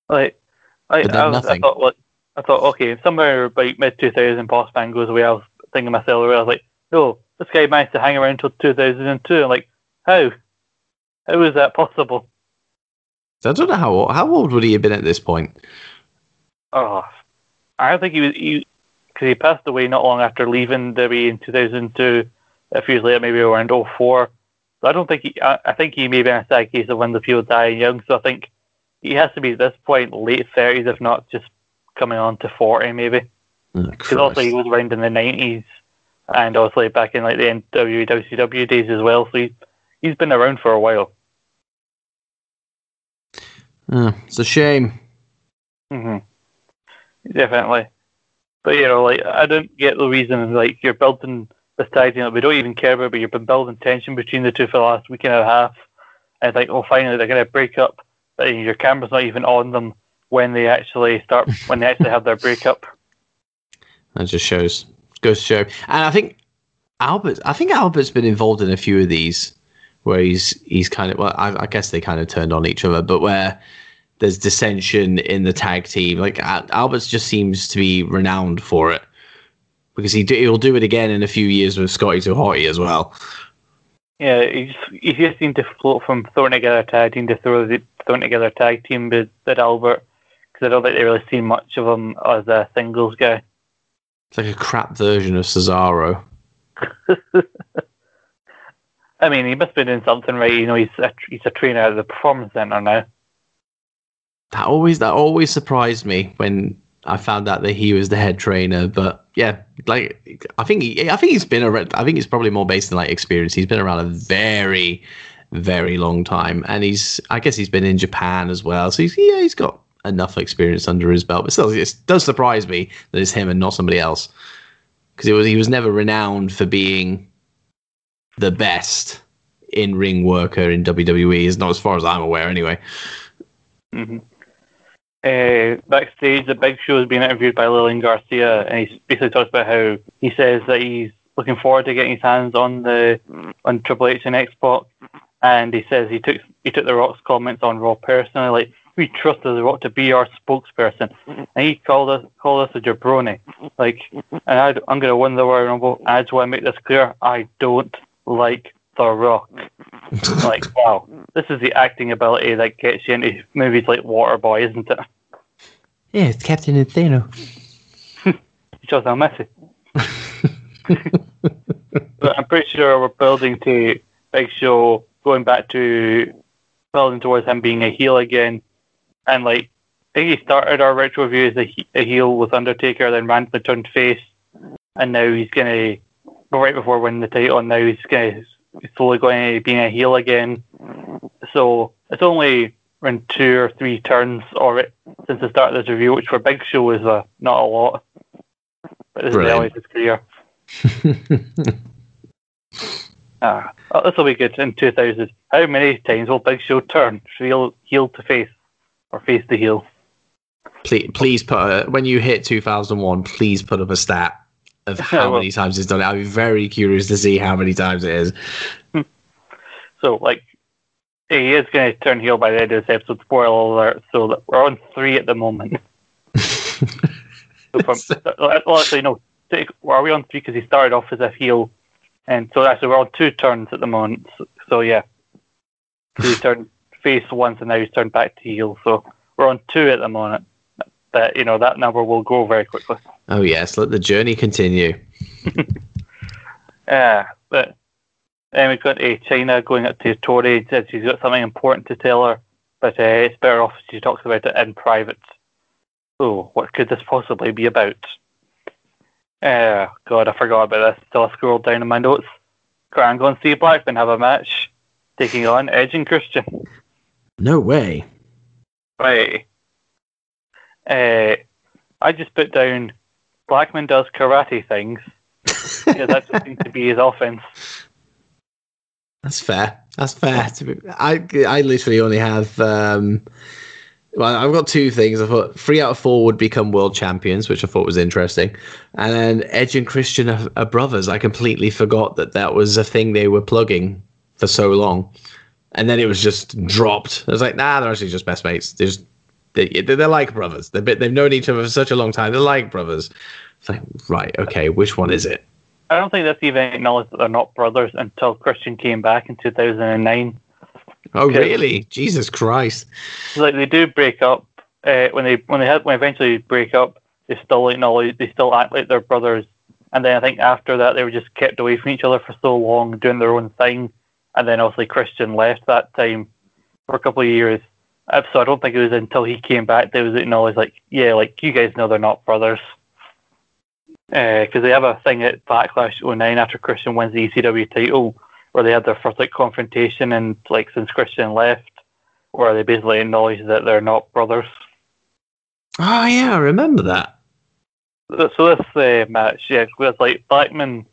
Like, I, I, was, I thought, like, I thought, okay, somewhere about mid 2000, Boss Man goes away. I was thinking myself, I was like, no, this guy managed to hang around until 2002. I'm like, how? How is that possible? I don't know how how old would he have been at this point. Oh, I don't think he was. He, because he passed away not long after leaving WWE in 2002. A few years later, maybe around 04. So I don't think he. I, I think he may be in a sad case of when the people dying young. So I think he has to be at this point late 30s, if not just coming on to 40, maybe. Ah, because oh, also he was around in the 90s, and obviously back in like the NWA WCW days as well. So he, he's been around for a while. Uh, it's a shame. hmm Definitely. But you know, like I don't get the reason like you're building this tag team that we don't even care about, but you've been building tension between the two for the last week and a half. And it's like, oh, finally they're going to break up. But your camera's not even on them when they actually start when they actually have their breakup. That just shows goes to show, and I think Albert, I think Albert's been involved in a few of these where he's he's kind of well, I, I guess they kind of turned on each other, but where there's dissension in the tag team. Like uh, Albert's just seems to be renowned for it because he do, he'll do it again in a few years with Scotty 2 Hotty as well. Yeah, he just, he just seemed to float from throwing together a tag team to throw throwing together a tag team with, with Albert because I don't think they really see much of him as a singles guy. It's like a crap version of Cesaro. I mean, he must be doing something right. You know, he's a, he's a trainer at the performance center now. That always that always surprised me when I found out that he was the head trainer. But yeah, like I think he, I think he's been around. I think it's probably more based on like experience. He's been around a very, very long time, and he's I guess he's been in Japan as well. So he's yeah, he's got enough experience under his belt. But still, it does surprise me that it's him and not somebody else because it was he was never renowned for being the best in ring worker in WWE. Is not as far as I'm aware, anyway. Mm-hmm. Uh, backstage, the Big Show is being interviewed by Lillian Garcia, and he basically talks about how he says that he's looking forward to getting his hands on the on Triple H and X Pac, and he says he took he took the Rock's comments on Raw personally, like we trusted the Rock to be our spokesperson, and he called us called us a jabroni, like, and I, I'm going to win the Royal Rumble. I just want to make this clear: I don't like the Rock. like, wow, this is the acting ability that gets you into movies like Waterboy, isn't it? Yeah, it's Captain Insano. He shows how messy. but I'm pretty sure we're building to Big Show going back to building towards him being a heel again. And like, I think he started our retro review as a, a heel with Undertaker, then randomly turned face, and now he's gonna right before winning the title, now he's gonna slowly going to being a heel again. So it's only around two or three turns or it since the start of this review, which for Big Show is uh, not a lot. But this Brilliant. is early his career. ah, oh, this will be good in 2000. How many times will Big Show turn heel, heel to face or face to heel? Please, please put a, when you hit 2001. Please put up a stat of how well, many times it's done it. I'd be very curious to see how many times it is. So, like, he is going to turn heel by the end of this episode. Spoiler alert. So we're on three at the moment. so from, well, actually, no. Are we on three? Because he started off as a heel, and so actually we're on two turns at the moment. So, so yeah, he turned face once, and now he's turned back to heel. So we're on two at the moment. But you know that number will grow very quickly. Oh yes, let the journey continue. yeah, but then we've got uh, Chyna going up to Tori. Said she's got something important to tell her, but uh, it's better off she talks about it in private. Oh, what could this possibly be about? Uh, God, I forgot about this. So I scrolled down in my notes. Angle and C Blackman have a match taking on Edge and Christian. No way. Right. Uh, I just put down Blackman does karate things. yeah, that just seems to be his offense. That's fair. That's fair. I I literally only have. Um, well, I've got two things. I thought three out of four would become world champions, which I thought was interesting, and then Edge and Christian are, are brothers. I completely forgot that that was a thing they were plugging for so long, and then it was just dropped. I was like, nah, they're actually just best mates. They're just they, they're like brothers. They've, they've known each other for such a long time. They're like brothers. It's like, right, okay, which one is it? I don't think that's even acknowledged that they're not brothers until Christian came back in 2009. Oh, really? Jesus Christ! Like they do break up uh, when they when they had when they eventually break up. They still acknowledge they still act like they're brothers. And then I think after that they were just kept away from each other for so long, doing their own thing. And then obviously Christian left that time for a couple of years. So I don't think it was until he came back they was acknowledged like, yeah, like you guys know they're not brothers because uh, they have a thing at Backlash 09 after Christian wins the ECW title, where they had their first like confrontation, and like since Christian left, where they basically acknowledge that they're not brothers. Oh yeah, I remember that. So this uh, match, yeah, was like Blackman,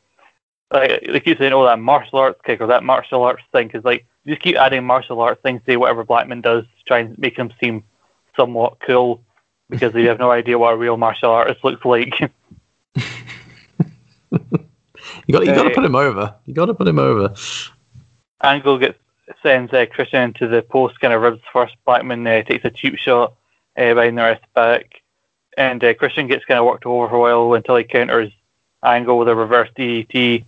like they keep saying, "Oh, that martial arts kick or that martial arts thing," because like you just keep adding martial arts things to whatever Blackman does to try and make him seem somewhat cool, because they have no idea what a real martial artist looks like. You got you got to Uh, put him over. You got to put him over. Angle gets sends uh, Christian into the post, kind of ribs first. Blackman uh, takes a cheap shot uh, behind the rest back, and uh, Christian gets kind of worked over for a while until he counters Angle with a reverse DDT,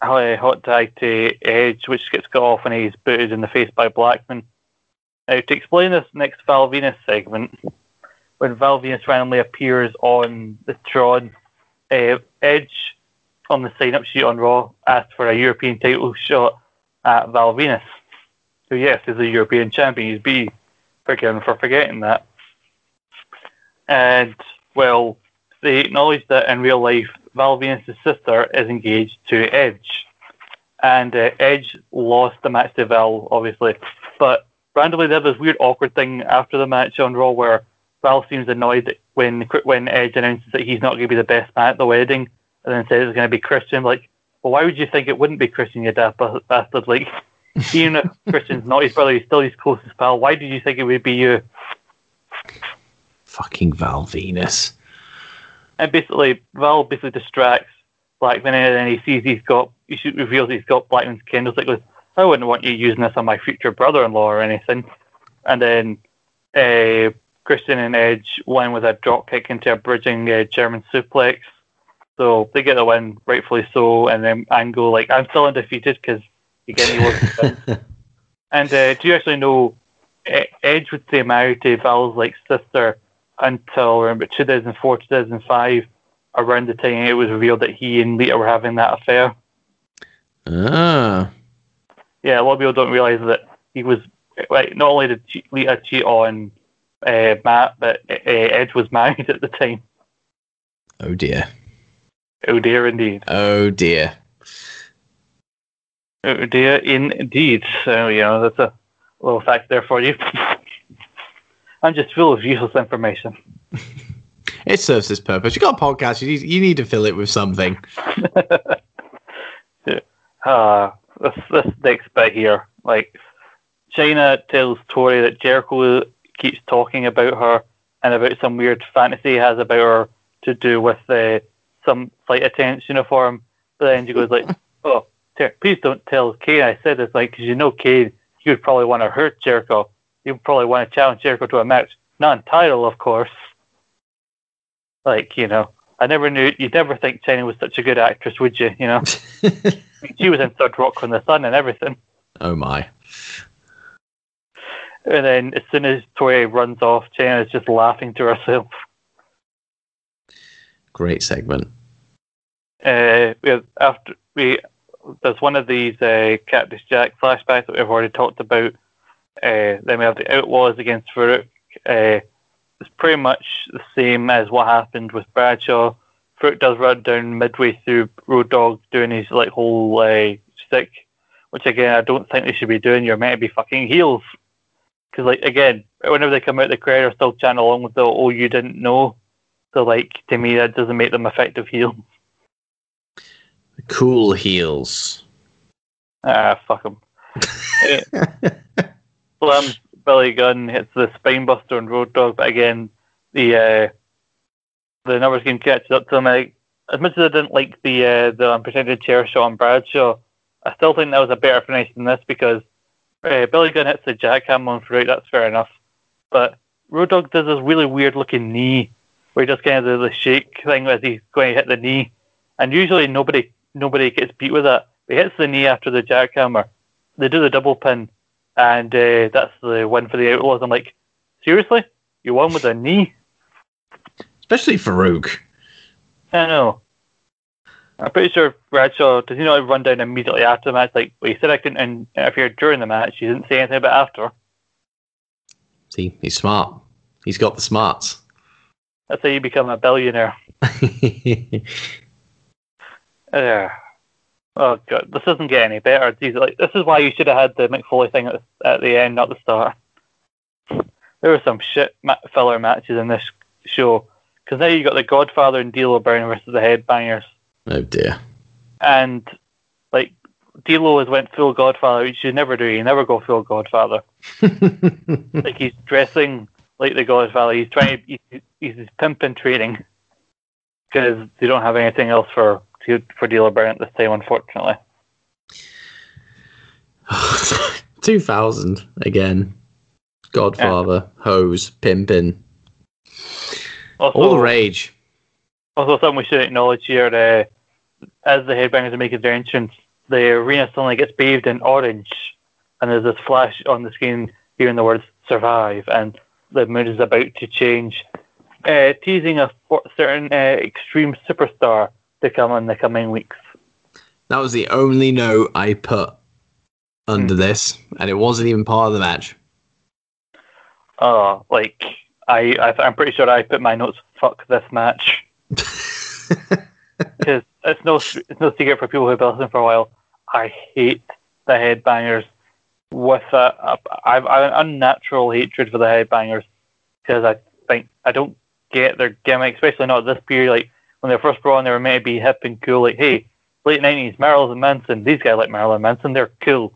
uh, hot tag to Edge, which gets cut off and he's booted in the face by Blackman. Now, to explain this next Val Venis segment, when Val Venis randomly appears on the Tron, uh, Edge on the sign-up sheet on Raw asked for a European title shot at Val Venis, who yes is a European champion. He's be forgiven for forgetting that. And well, they acknowledge that in real life, Val Venis' sister is engaged to Edge, and uh, Edge lost the match to Val, obviously, but randomly they have this weird awkward thing after the match on Raw where Val seems annoyed when when Edge announces that he's not going to be the best man at the wedding, and then says it's going to be Christian. Like, well, why would you think it wouldn't be Christian, you daft ba- bastard? Like, even if Christian's not his brother, he's still his closest pal. Why did you think it would be you? Fucking Val Venis. And basically, Val basically distracts Blackman, and then he sees he's got, he reveals he's got Blackman's kendo stick. Goes, I wouldn't want you using this on my future brother-in-law or anything. And then uh, Christian and Edge win with a drop kick into a bridging uh, German suplex. So they get the win, rightfully so. And then Angle like, I'm still undefeated because again he wasn't. And uh, do you actually know Edge would stay married to Val's like sister until around about 2004, 2005, around the time it was revealed that he and Lita were having that affair. ah. Yeah, a lot of people don't realize that he was like not only did Lita cheat on uh, Matt, but uh, Edge was married at the time. Oh dear. Oh dear, indeed. Oh dear. Oh dear, indeed. So you know that's a little fact there for you. I'm just full of useless information. It serves its purpose. You got a podcast. You need, you need to fill it with something. yeah. uh, this, this next bit here, like, Chyna tells Tori that Jericho keeps talking about her and about some weird fantasy he has about her to do with uh, some flight attendant's uniform. But then she goes like, "Oh, Ter- please don't tell Kane I said this, like, because you know Kane, he would probably want to hurt Jericho. Would probably want to challenge Jericho to a match, non-title, of course. Like, you know, I never knew. You'd never think Chyna was such a good actress, would you? You know." she was in Third Rock from the Sun and everything. oh my. And then as soon as Tori runs off, Chyna's just laughing to herself. Great segment. Uh, we have, after we there's one of these uh, Cactus Jack flashbacks that we've already talked about. Uh, then we have the Outlaws against Faarooq. Uh, it's pretty much the same as what happened with Bradshaw. Faarooq does run down midway through Road Dogg doing his like whole uh, stick, which again I don't think they should be doing. You're meant to be fucking heels. Because like again, whenever they come out, the crowd are still chanting along with the "Oh, you didn't know." So like to me, that doesn't make them effective heels. Cool heels. Ah, fuck them. Slams Billy Gunn hits the spinebuster on Road Dogg, but again, the uh, the numbers game catches up to him. Like, as much as I didn't like the uh, the unprotected chair shot on Bradshaw, I still think that was a better finish than this because uh, Billy Gunn hits the jackhammer on Faarooq. That's fair enough, but Road Dogg does this really weird looking knee where he does kind of the, the shake thing as he's going to hit the knee, and usually nobody nobody gets beat with that. He hits the knee after the jackhammer. They do the double pin, and uh, that's the win for the Outlaws. I'm like, seriously, you won with a knee? Especially for Faarooq. I know. I'm pretty sure Bradshaw does he not run down immediately after the match? Like, well, he said I couldn't in- interfere during the match. He didn't say anything about after. See, he's smart. He's got the smarts. That's how you become a billionaire. Uh, oh god, this doesn't get any better. These like this is why you should have had the Mick Foley thing at the, at the end, not the start. There were some shit ma- filler matches in this show because now you got the Godfather and D'Lo Brown versus the Headbangers, oh dear. and like D'Lo has went full Godfather, which you never do. You never go full Godfather. like he's dressing like the Godfather. He's trying. He's, he's pimp in training because they don't have anything else for for Brown at this time, unfortunately. 2000 again. Godfather, yeah. hose, pimping. Also, All the rage. Also, something we should acknowledge here uh, as the headbangers are making their entrance, the arena suddenly gets bathed in orange, and there's this flash on the screen hearing the words survive, and the mood is about to change, uh, teasing a certain uh, extreme superstar to come in the coming weeks. That was the only note I put under hmm. this, and it wasn't even part of the match. Oh, like I, I, am pretty sure I put my notes. Fuck this match. Because it's no, it's no secret for people who've been listening for a while. I hate the headbangers with a, a I've, I've an unnatural hatred for the headbangers because I think I don't get their gimmick, especially not this period. Like when they were first brought on, they were maybe hip and cool. Like, hey, late nineties, Marilyn Manson. These guys like Marilyn Manson. They're cool,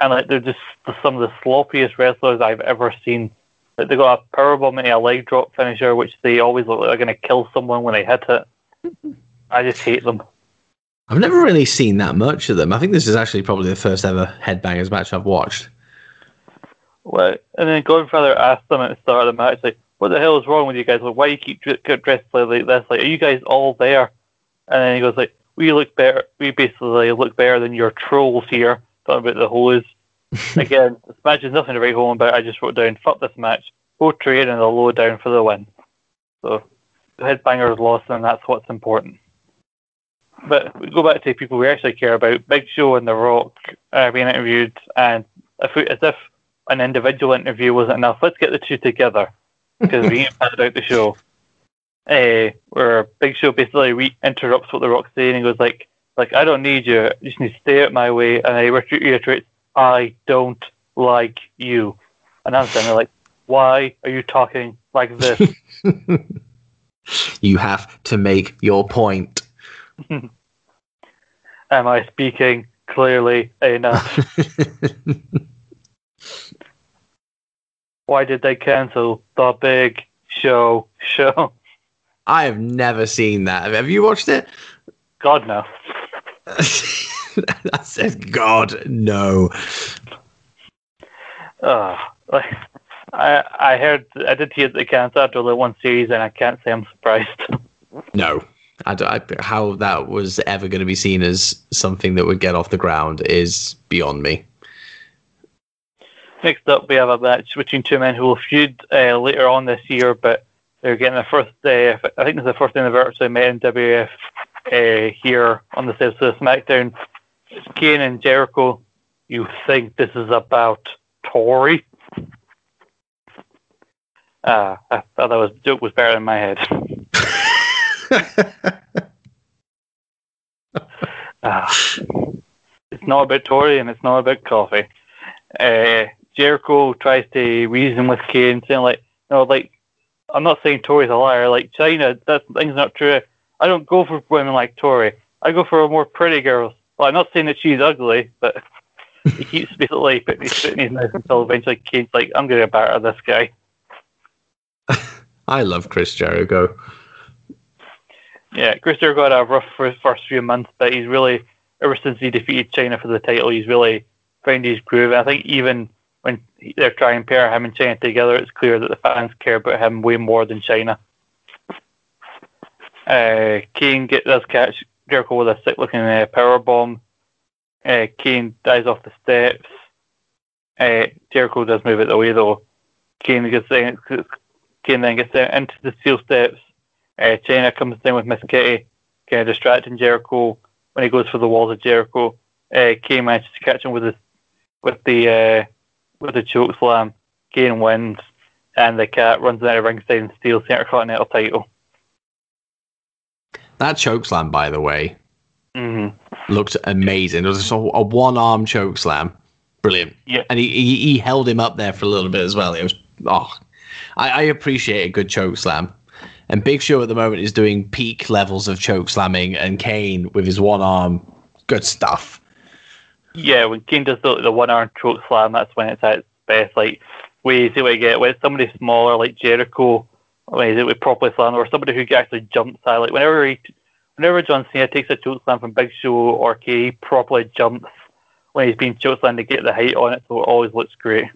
and like they're just some of the sloppiest wrestlers I've ever seen. Like they got a powerbomb and a leg drop finisher, which they always look like they're going to kill someone when they hit it. I just hate them. I've never really seen that much of them. I think this is actually probably the first ever Headbangers match I've watched. Well, and then Godfather asked them at the start of the match, like, "What the hell is wrong with you guys? Like, why do you keep dressed like this? Like, are you guys all there?" And then he goes, "Like, we look better. We basically look better than your trolls here." Talking about the hose. Again, this match is nothing to write home about. I just wrote down, "Fuck this match." Go trade and the low down for the win. So, the headbangers lost, and that's what's important. But we go back to people we actually care about. Big Show and The Rock are being interviewed, and if we, as if an individual interview wasn't enough, let's get the two together because we passed out the show. Uh, where Big Show basically re- interrupts what The Rock's saying and goes like, "Like I don't need you. You just need to stay out my way." And he reiterates, "I don't like you." And I'm saying, like, why are you talking like this? you have to make your point. Am I speaking clearly enough? Why did they cancel the big show show? I have never seen that. Have you watched it? God no. I said God no. Oh, like, I I heard I did hear the cancer after the one series, and I can't say I'm surprised. No, I don't, I, how that was ever going to be seen as something that would get off the ground is beyond me. Next up, we have a match between two men who will feud uh, later on this year, but they're getting the first. Uh, I think it's the first anniversary met in WF uh, here on the set of SmackDown. It's Kane and Jericho. You think this is about Tori? Uh, I thought that was joke was better in my head. uh, it's not about Tori and it's not about coffee. Uh, Jericho tries to reason with Kane, saying like, "No, like, I'm not saying Tori's a liar. Like Chyna, that thing's not true. I don't go for women like Tori. I go for more pretty girls. Well, I'm not saying that she's ugly, but he keeps basically putting his foot in his mouth until eventually Kane's like, I'm going to batter this guy. I love Chris Jericho. Yeah, Chris Jericho had a rough first few months, but he's really, ever since he defeated Chyna for the title, he's really found his groove. And I think even when they're trying to pair him and Chyna together, it's clear that the fans care about him way more than Chyna. Uh, Kane get, does catch Jericho with a sick looking uh, power bomb. Uh, Kane dies off the steps. Uh, Jericho does move it away though. Kane gets in, Kane then gets down into the steel steps. Uh, Chyna comes in with Miss Kitty, kind of distracting Jericho when he goes for the walls of Jericho. Uh, Kane manages to catch him with the with the uh, with the choke slam. Kane wins, and the cat runs out of ringside and steals the Intercontinental title. That choke slam, by the way, mm-hmm. looked amazing. It was a, a one arm choke slam, brilliant. Yeah, and he, he, he held him up there for a little bit as well. It was oh, I, I appreciate a good choke slam. And Big Show at the moment is doing peak levels of choke slamming, and Kane with his one arm, good stuff. Yeah, when Kane does the, the one arm choke slam, that's when it's at its best. Like, we see what you get when somebody smaller like Jericho, when he's with properly slam, or somebody who actually jumps at. Like, whenever he whenever John Cena takes a choke slam from Big Show or K, he properly jumps when he's being chokeslammed to get the height on it, so it always looks great.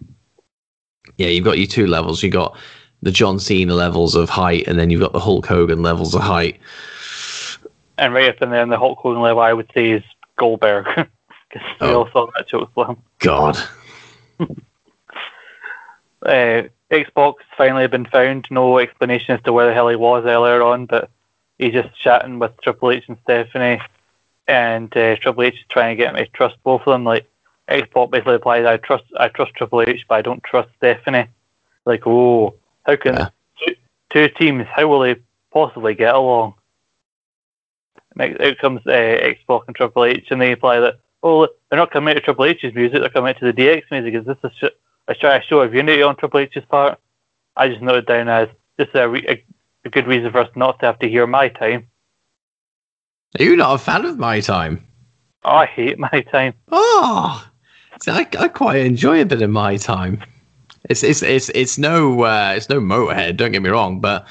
Yeah, you've got your two levels. You've got the John Cena levels of height, and then you've got the Hulk Hogan levels of height. And right up in there, in the Hulk Hogan level, I would say is Goldberg. Because we Oh. all saw that chokeslam. God. uh, X-Pac finally been found. No explanation as to where the hell he was earlier on, but he's just chatting with Triple H and Stephanie, and uh, Triple H is trying to get me to trust both of them. Like X-Pac basically replies, "I trust, I trust Triple H, but I don't trust Stephanie." Like, oh, how can Yeah. two, two teams? How will they possibly get along? And out comes uh, X-Pac and Triple H, and they reply that, "Oh, they're not coming to Triple H's music; they're coming to the DX music. Is this a sh- I try to show of unity on Triple H's part. I just noted down as just a, re- a, a good reason for us not to have to hear my time. Are you not a fan of my time? Oh, I hate my time. Oh, see, I, I quite enjoy a bit of my time. It's it's it's it's no uh, it's no Motorhead. Don't get me wrong, but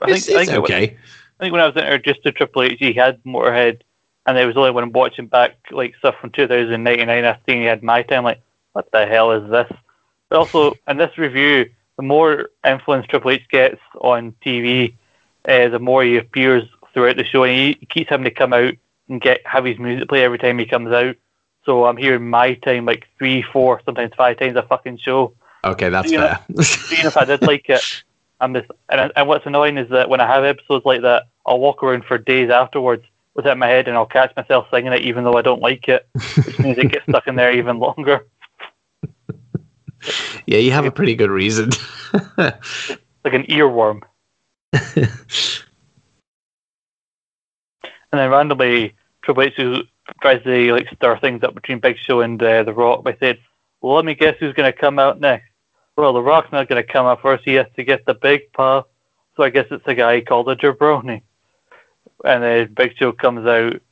I it's, think, I think, okay. I think when I was introduced to Triple H, he had Motorhead, and it was only when I'm watching back like stuff from 2099, I seen he had my time. Like, what the hell is this? But also in this review, the more influence Triple H gets on TV, uh, the more he appears throughout the show, and he, he keeps having to come out and get have his music play every time he comes out. So I'm hearing my time like three, four, sometimes five times a fucking show. Okay, that's fair. even if I did like it, I'm just and, and what's annoying is that when I have episodes like that, I'll walk around for days afterwards with it in my head and I'll catch myself singing it even though I don't like it, which means it gets stuck in there even longer. yeah, you have a pretty good reason. Like an earworm. And then randomly Triple H who tries to like stir things up between Big Show and uh, The Rock by saying, Well let me guess who's gonna come out next. Well the Rock's not gonna come out first, he has to get the big paw. So I guess it's a guy called a jabroni. And then Big Show comes out,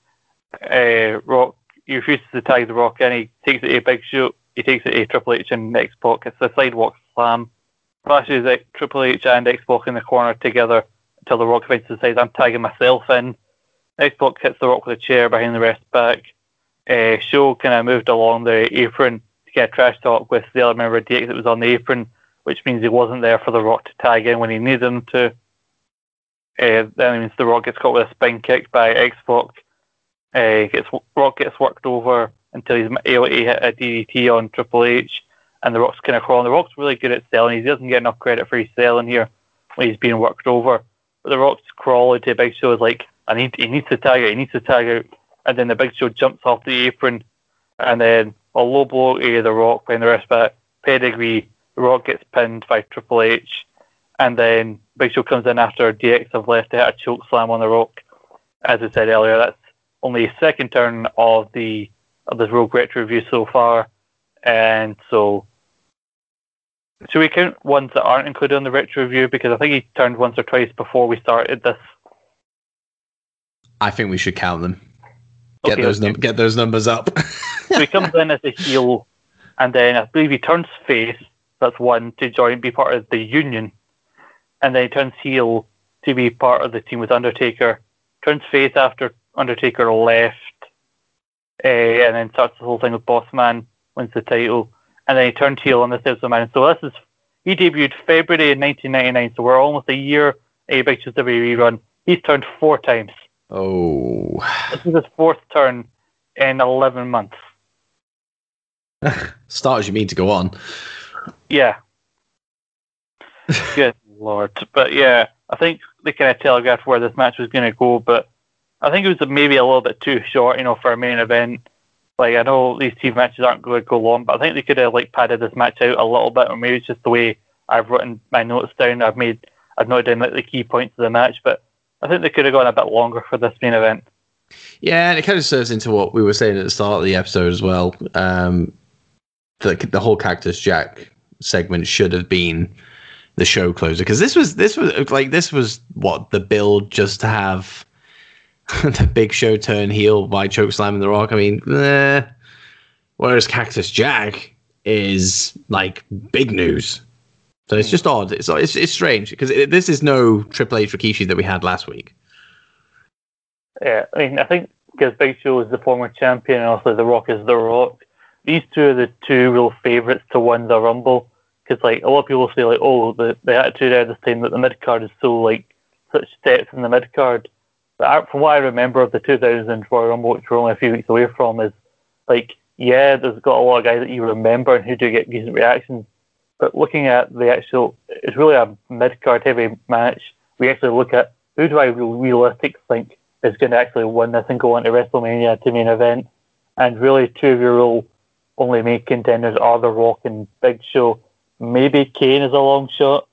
uh, Rock he refuses to tag the Rock and he takes it to Big Show he takes it to Triple H and X-Pac. It's a sidewalk slam. Flashes like Triple H and X-Pac in the corner together until the Rock eventually decides I'm tagging myself in. X-Pac hits the Rock with a chair behind the rest back. Uh, Show kind of moved along the apron to get a trash talk with the other member of DX that was on the apron, which means he wasn't there for the Rock to tag in when he needed him to. Uh, that means the Rock gets caught with a spin kick by X-Pac. Uh, gets Rock gets worked over until he's able to hit a DDT on Triple H, and the Rock's kind of crawling. The Rock's really good at selling. He doesn't get enough credit for his selling here when he's being worked over. But the Rock's crawling to Big Show is like, I need, he needs to tag out, he needs to tag out, and then the Big Show jumps off the apron, and then a low blow to the Rock behind the rest back, pedigree. The Rock gets pinned by Triple H, and then Big Show comes in after DX have left to hit a choke slam on the Rock. As I said earlier, that's only a second turn of the of this Rogue Retro review so far, and so should we count ones that aren't included on the retro review? Because I think he turned once or twice before we started this. I think we should count them. Get Okay, those num- get those numbers up. So he comes in as a heel, and then I believe he turns face. That's one to join, be part of the Union, and then he turns heel to be part of the team with Undertaker. Turns face after Undertaker left, uh, and then starts the whole thing with Boss Man, wins the title, and then he turned heel on this episode. Man, so this is he debuted February in 1999, so we're almost a year a Big Show's WWE run. He's turned four times. oh, This is his fourth turn in 11 months. start as you mean to go on. Yeah. Good lord. But yeah, I think they kind of telegraphed where this match was going to go, but I think it was maybe a little bit too short, you know, for a main event. Like, I know these team matches aren't going to go long, but I think they could have, like, padded this match out a little bit, or maybe it's just the way I've written my notes down. I've made, I've noted down, like, the key points of the match, but I think they could have gone a bit longer for this main event. Yeah, and it kind of serves into what we were saying at the start of the episode as well. Um, the the whole Cactus Jack segment should have been the show closer because this was this was like this was what the build just to have the Big Show turn heel by choke slamming the Rock. I mean, eh. whereas Cactus Jack is like big news. So it's just odd. It's it's, it's strange because it, this is no Triple H Rikishi that we had last week. Yeah, I mean, I think because Big Show is the former champion and also The Rock is The Rock, these two are the two real favourites to win the Rumble. Because like a lot of people say, like, oh, the the Attitude Era this time that the mid card is so like such steps in the mid card. But from what I remember of the 2000 Royal Rumble, which we're only a few weeks away from, is like, yeah, there's got a lot of guys that you remember and who do get decent reactions. But looking at the actual, it's really a mid card heavy match. We actually look at who do I realistically think is going to actually win this and go into WrestleMania to main event. And really, two of your real only main contenders are The Rock and Big Show. Maybe Kane is a long shot,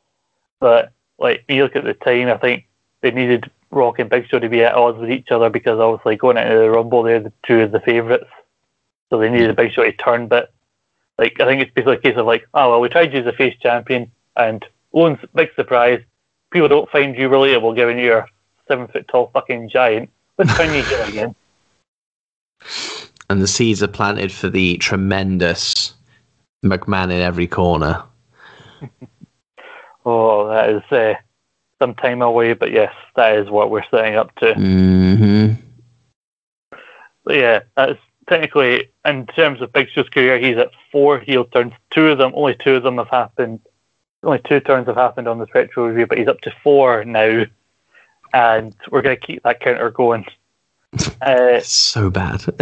but like you look at the time, I think they needed Rock and Big Show to be at odds with each other because obviously going into the Rumble, they're the two of the favourites, so they needed a Big Show to turn. But like I think it's basically a case of like, oh well, we tried you as a face champion, and one big surprise, people don't find you relatable given you're seven foot tall fucking giant. Let's turn you heel again. And the seeds are planted for the tremendous McMahon in every corner. oh, that is uh, some time away, but yes, that is what we're setting up to. Mm-hmm. Yeah, that's technically in terms of Big Show's career, he's at four heel turns. Two of them, only two of them have happened. Only two turns have happened on this retro review, but he's up to four now, and we're going to keep that counter going. Uh, so bad.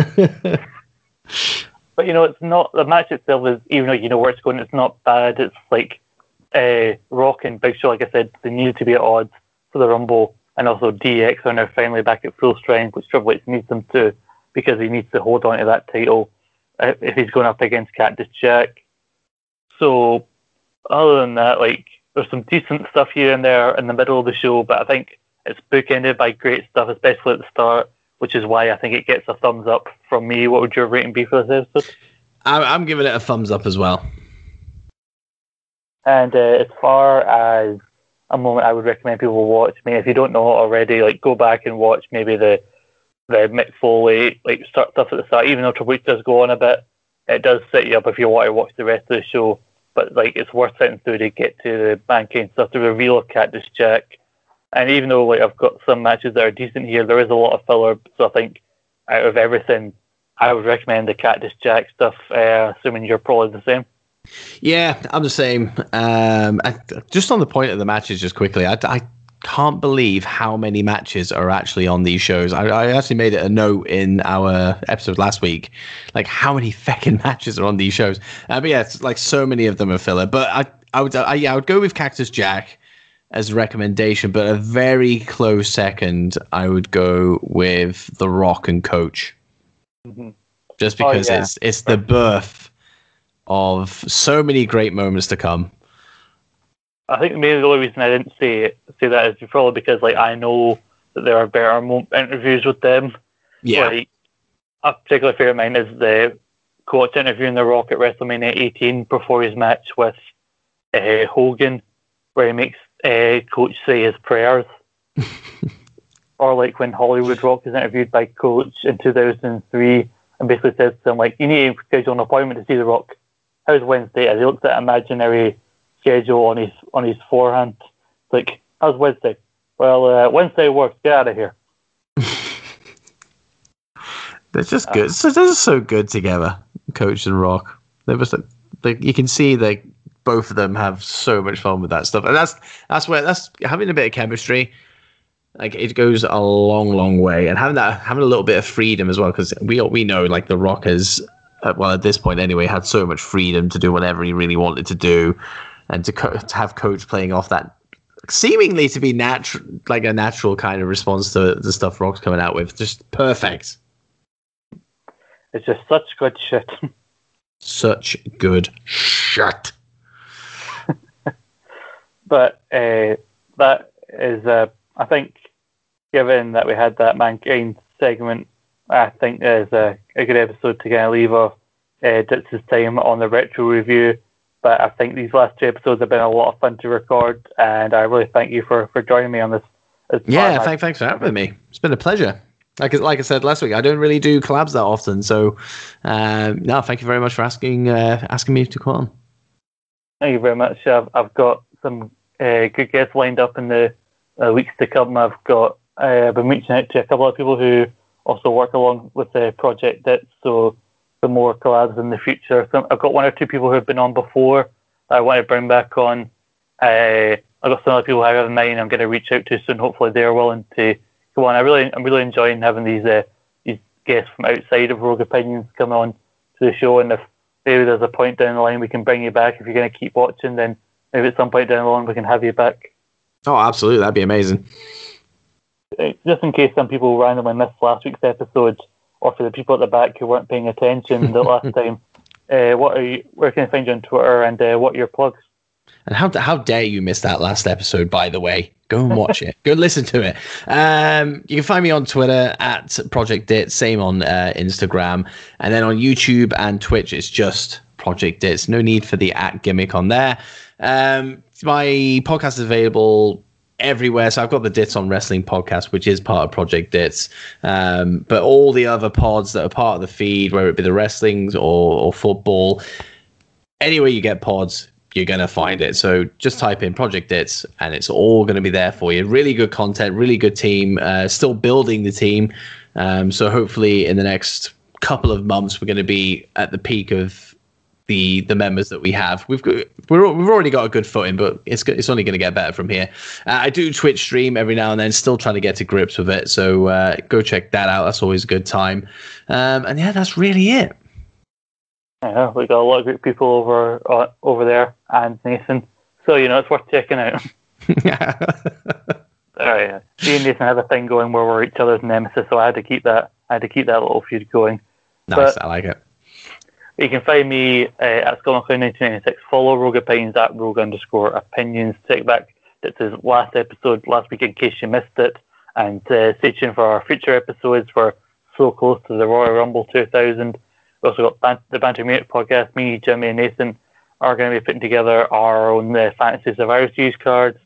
but you know, it's not the match itself is even though you know where it's going, it's not bad. It's like uh, Rock and Big Show, like I said, they needed to be at odds for the Rumble, and also DX are now finally back at full strength, which Triple H needs them to because he needs to hold on to that title uh, if he's going up against Cactus Jack. So, other than that, like there's some decent stuff here and there in the middle of the show, but I think it's bookended by great stuff, especially at the start, which is why I think it gets a thumbs up from me. What would your rating be for this episode? I'm giving it a thumbs up as well. And uh, as far as a moment I would recommend people watch, I mean, if you don't know already, like go back and watch maybe the the Mick Foley like start stuff at the start. Even though Triple H does go on a bit, it does set you up if you want to watch the rest of the show. But like it's worth sitting through to get to the mankind stuff, the reveal of Cactus Jack. And even though like I've got some matches that are decent here, there is a lot of filler. So I think out of everything, I would recommend the Cactus Jack stuff. Uh, assuming you're probably the same. Yeah, I'm the same. Um, I, just on the point of the matches, just quickly, I, I can't believe how many matches are actually on these shows. I, I, actually made it a note in our episode last week, like how many fucking matches are on these shows. Uh, but yeah, it's like so many of them are filler. But I, I would, I, yeah, I would go with Cactus Jack as a recommendation. But a very close second, I would go with The Rock and Coach, mm-hmm. just oh, because oh, yeah. it's it's the birth of so many great moments to come. I think maybe the only reason I didn't say say that is probably because like I know that there are better interviews with them. Yeah. Like, a particular favorite of mine is the coach interviewing The Rock at WrestleMania 18 before his match with uh, Hogan, where he makes uh, Coach say his prayers. or like when Hollywood Rock is interviewed by Coach in 2003 and basically says to him like, "You need to schedule an appointment to see The Rock." How's Wednesday? As he looks at imaginary schedule on his on his forehand. It's like, how's Wednesday? Well, uh, Wednesday works. Get out of here. They're just good. So they're just so good together, Coach and Rock. They was like, you can see they both of them have so much fun with that stuff, and that's that's where that's having a bit of chemistry. Like it goes a long, long way, and having that having a little bit of freedom as well, because we we know like the Rock has, uh, well at this point anyway, had so much freedom to do whatever he really wanted to do and to, co- to have coach playing off that seemingly to be natural, like a natural kind of response to the stuff Rock's coming out with, just perfect. It's just such good shit. Such good shit. but uh, that is, uh, I think, given that we had that mankind segment, I think there's a, a good episode to kind of leave off uh, Ditz's time on the retro review but I think these last two episodes have been a lot of fun to record, and I really thank you for, for joining me on this. Yeah, thank, thanks for having me. It's been a pleasure. Like like I said last week, I don't really do collabs that often, so um, no, thank you very much for asking uh, asking me to come on. Thank you very much. I've, I've got some uh, good guests lined up in the uh, weeks to come. I've got uh, I've been reaching out to a couple of people who also work along with the project Dit, so the more collabs in the future. So I've got one or two people who have been on before that I want to bring back on. Uh, I've got some other people I have in mind I'm going to reach out to soon. Hopefully they're willing to come on. I really, I'm really enjoying having these uh, these guests from outside of Rogue Opinions come on to the show. And if maybe there's a point down the line we can bring you back, if you're going to keep watching, then maybe at some point down the line we can have you back. Oh, absolutely, that'd be amazing. Uh, just in case some people randomly missed last week's episode, or for the people at the back who weren't paying attention the last time, uh, what are you? Where can I find you on Twitter, and uh, what are your plugs? And how how dare you miss that last episode? By the way, go and watch it. Go listen to it. Um, you can find me on Twitter at Project Dit. Same on uh, Instagram, and then on YouTube and Twitch, it's just Project Dit. No need for the at gimmick on there. Um, my podcast is available everywhere. So I've got the Dits on Wrestling podcast, which is part of Project Dits. Um, but all the other pods that are part of the feed, whether it be the wrestlings or, or football, anywhere you get pods, you're going to find it. So just type in Project Dits and it's all going to be there for you. Really good content, really good team, uh, still building the team. Um, so hopefully in the next couple of months, we're going to be at the peak of the the members that we have. We've got we're, we've already got a good footing, but it's it's only going to get better from here. Uh, I do Twitch stream every now and then, still trying to get to grips with it. So uh, go check that out. That's always a good time. Um, and yeah, that's really it. Yeah, we got a lot of great people over uh, over there, and Nathan. So you know it's worth checking out. yeah. All right, yeah. me and Nathan have a thing going where we're each other's nemesis, so I had to keep that. I had to keep that little feud going. Nice, but, I like it. You can find me uh, at ScotlandClown1996. Follow Rogue Opinions at Rogue underscore opinions. Take back is last episode last week in case you missed it. And uh, stay tuned for our future episodes. We're so close to the Royal Rumble 2000. We've also got Ban- the Banter Munich podcast. Me, Jimmy, and Nathan are going to be putting together our own uh, Fantasy Survivor Series cards,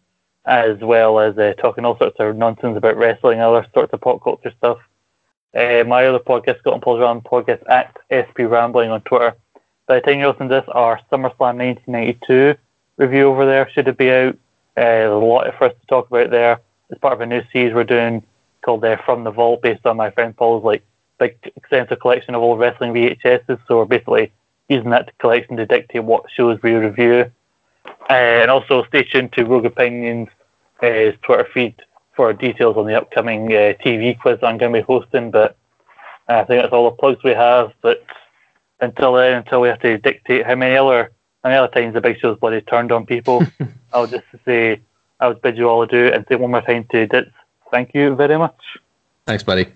as well as uh, talking all sorts of nonsense about wrestling, and other sorts of pop culture stuff. Uh, my other podcast, Scott and Paul's Rambling Podcast, at SP Rambling on Twitter. By the time you're listening to this, our SummerSlam 1992 review over there should be out. Uh, there's a lot for us to talk about there. It's part of a new series we're doing called uh, From the Vault, based on my friend Paul's like big extensive collection of old wrestling VHSs. So we're basically using that collection to dictate what shows we review. Uh, and also stay tuned to Rogue Opinions' uh, Twitter feed for details on the upcoming uh, TV quiz I'm going to be hosting. But I think that's all the plugs we have. But until then, until we have to dictate how many other how many other times the big show's bloody turned on people, I'll just say I would bid you all adieu and say one more time to Dits, thank you very much. Thanks, buddy.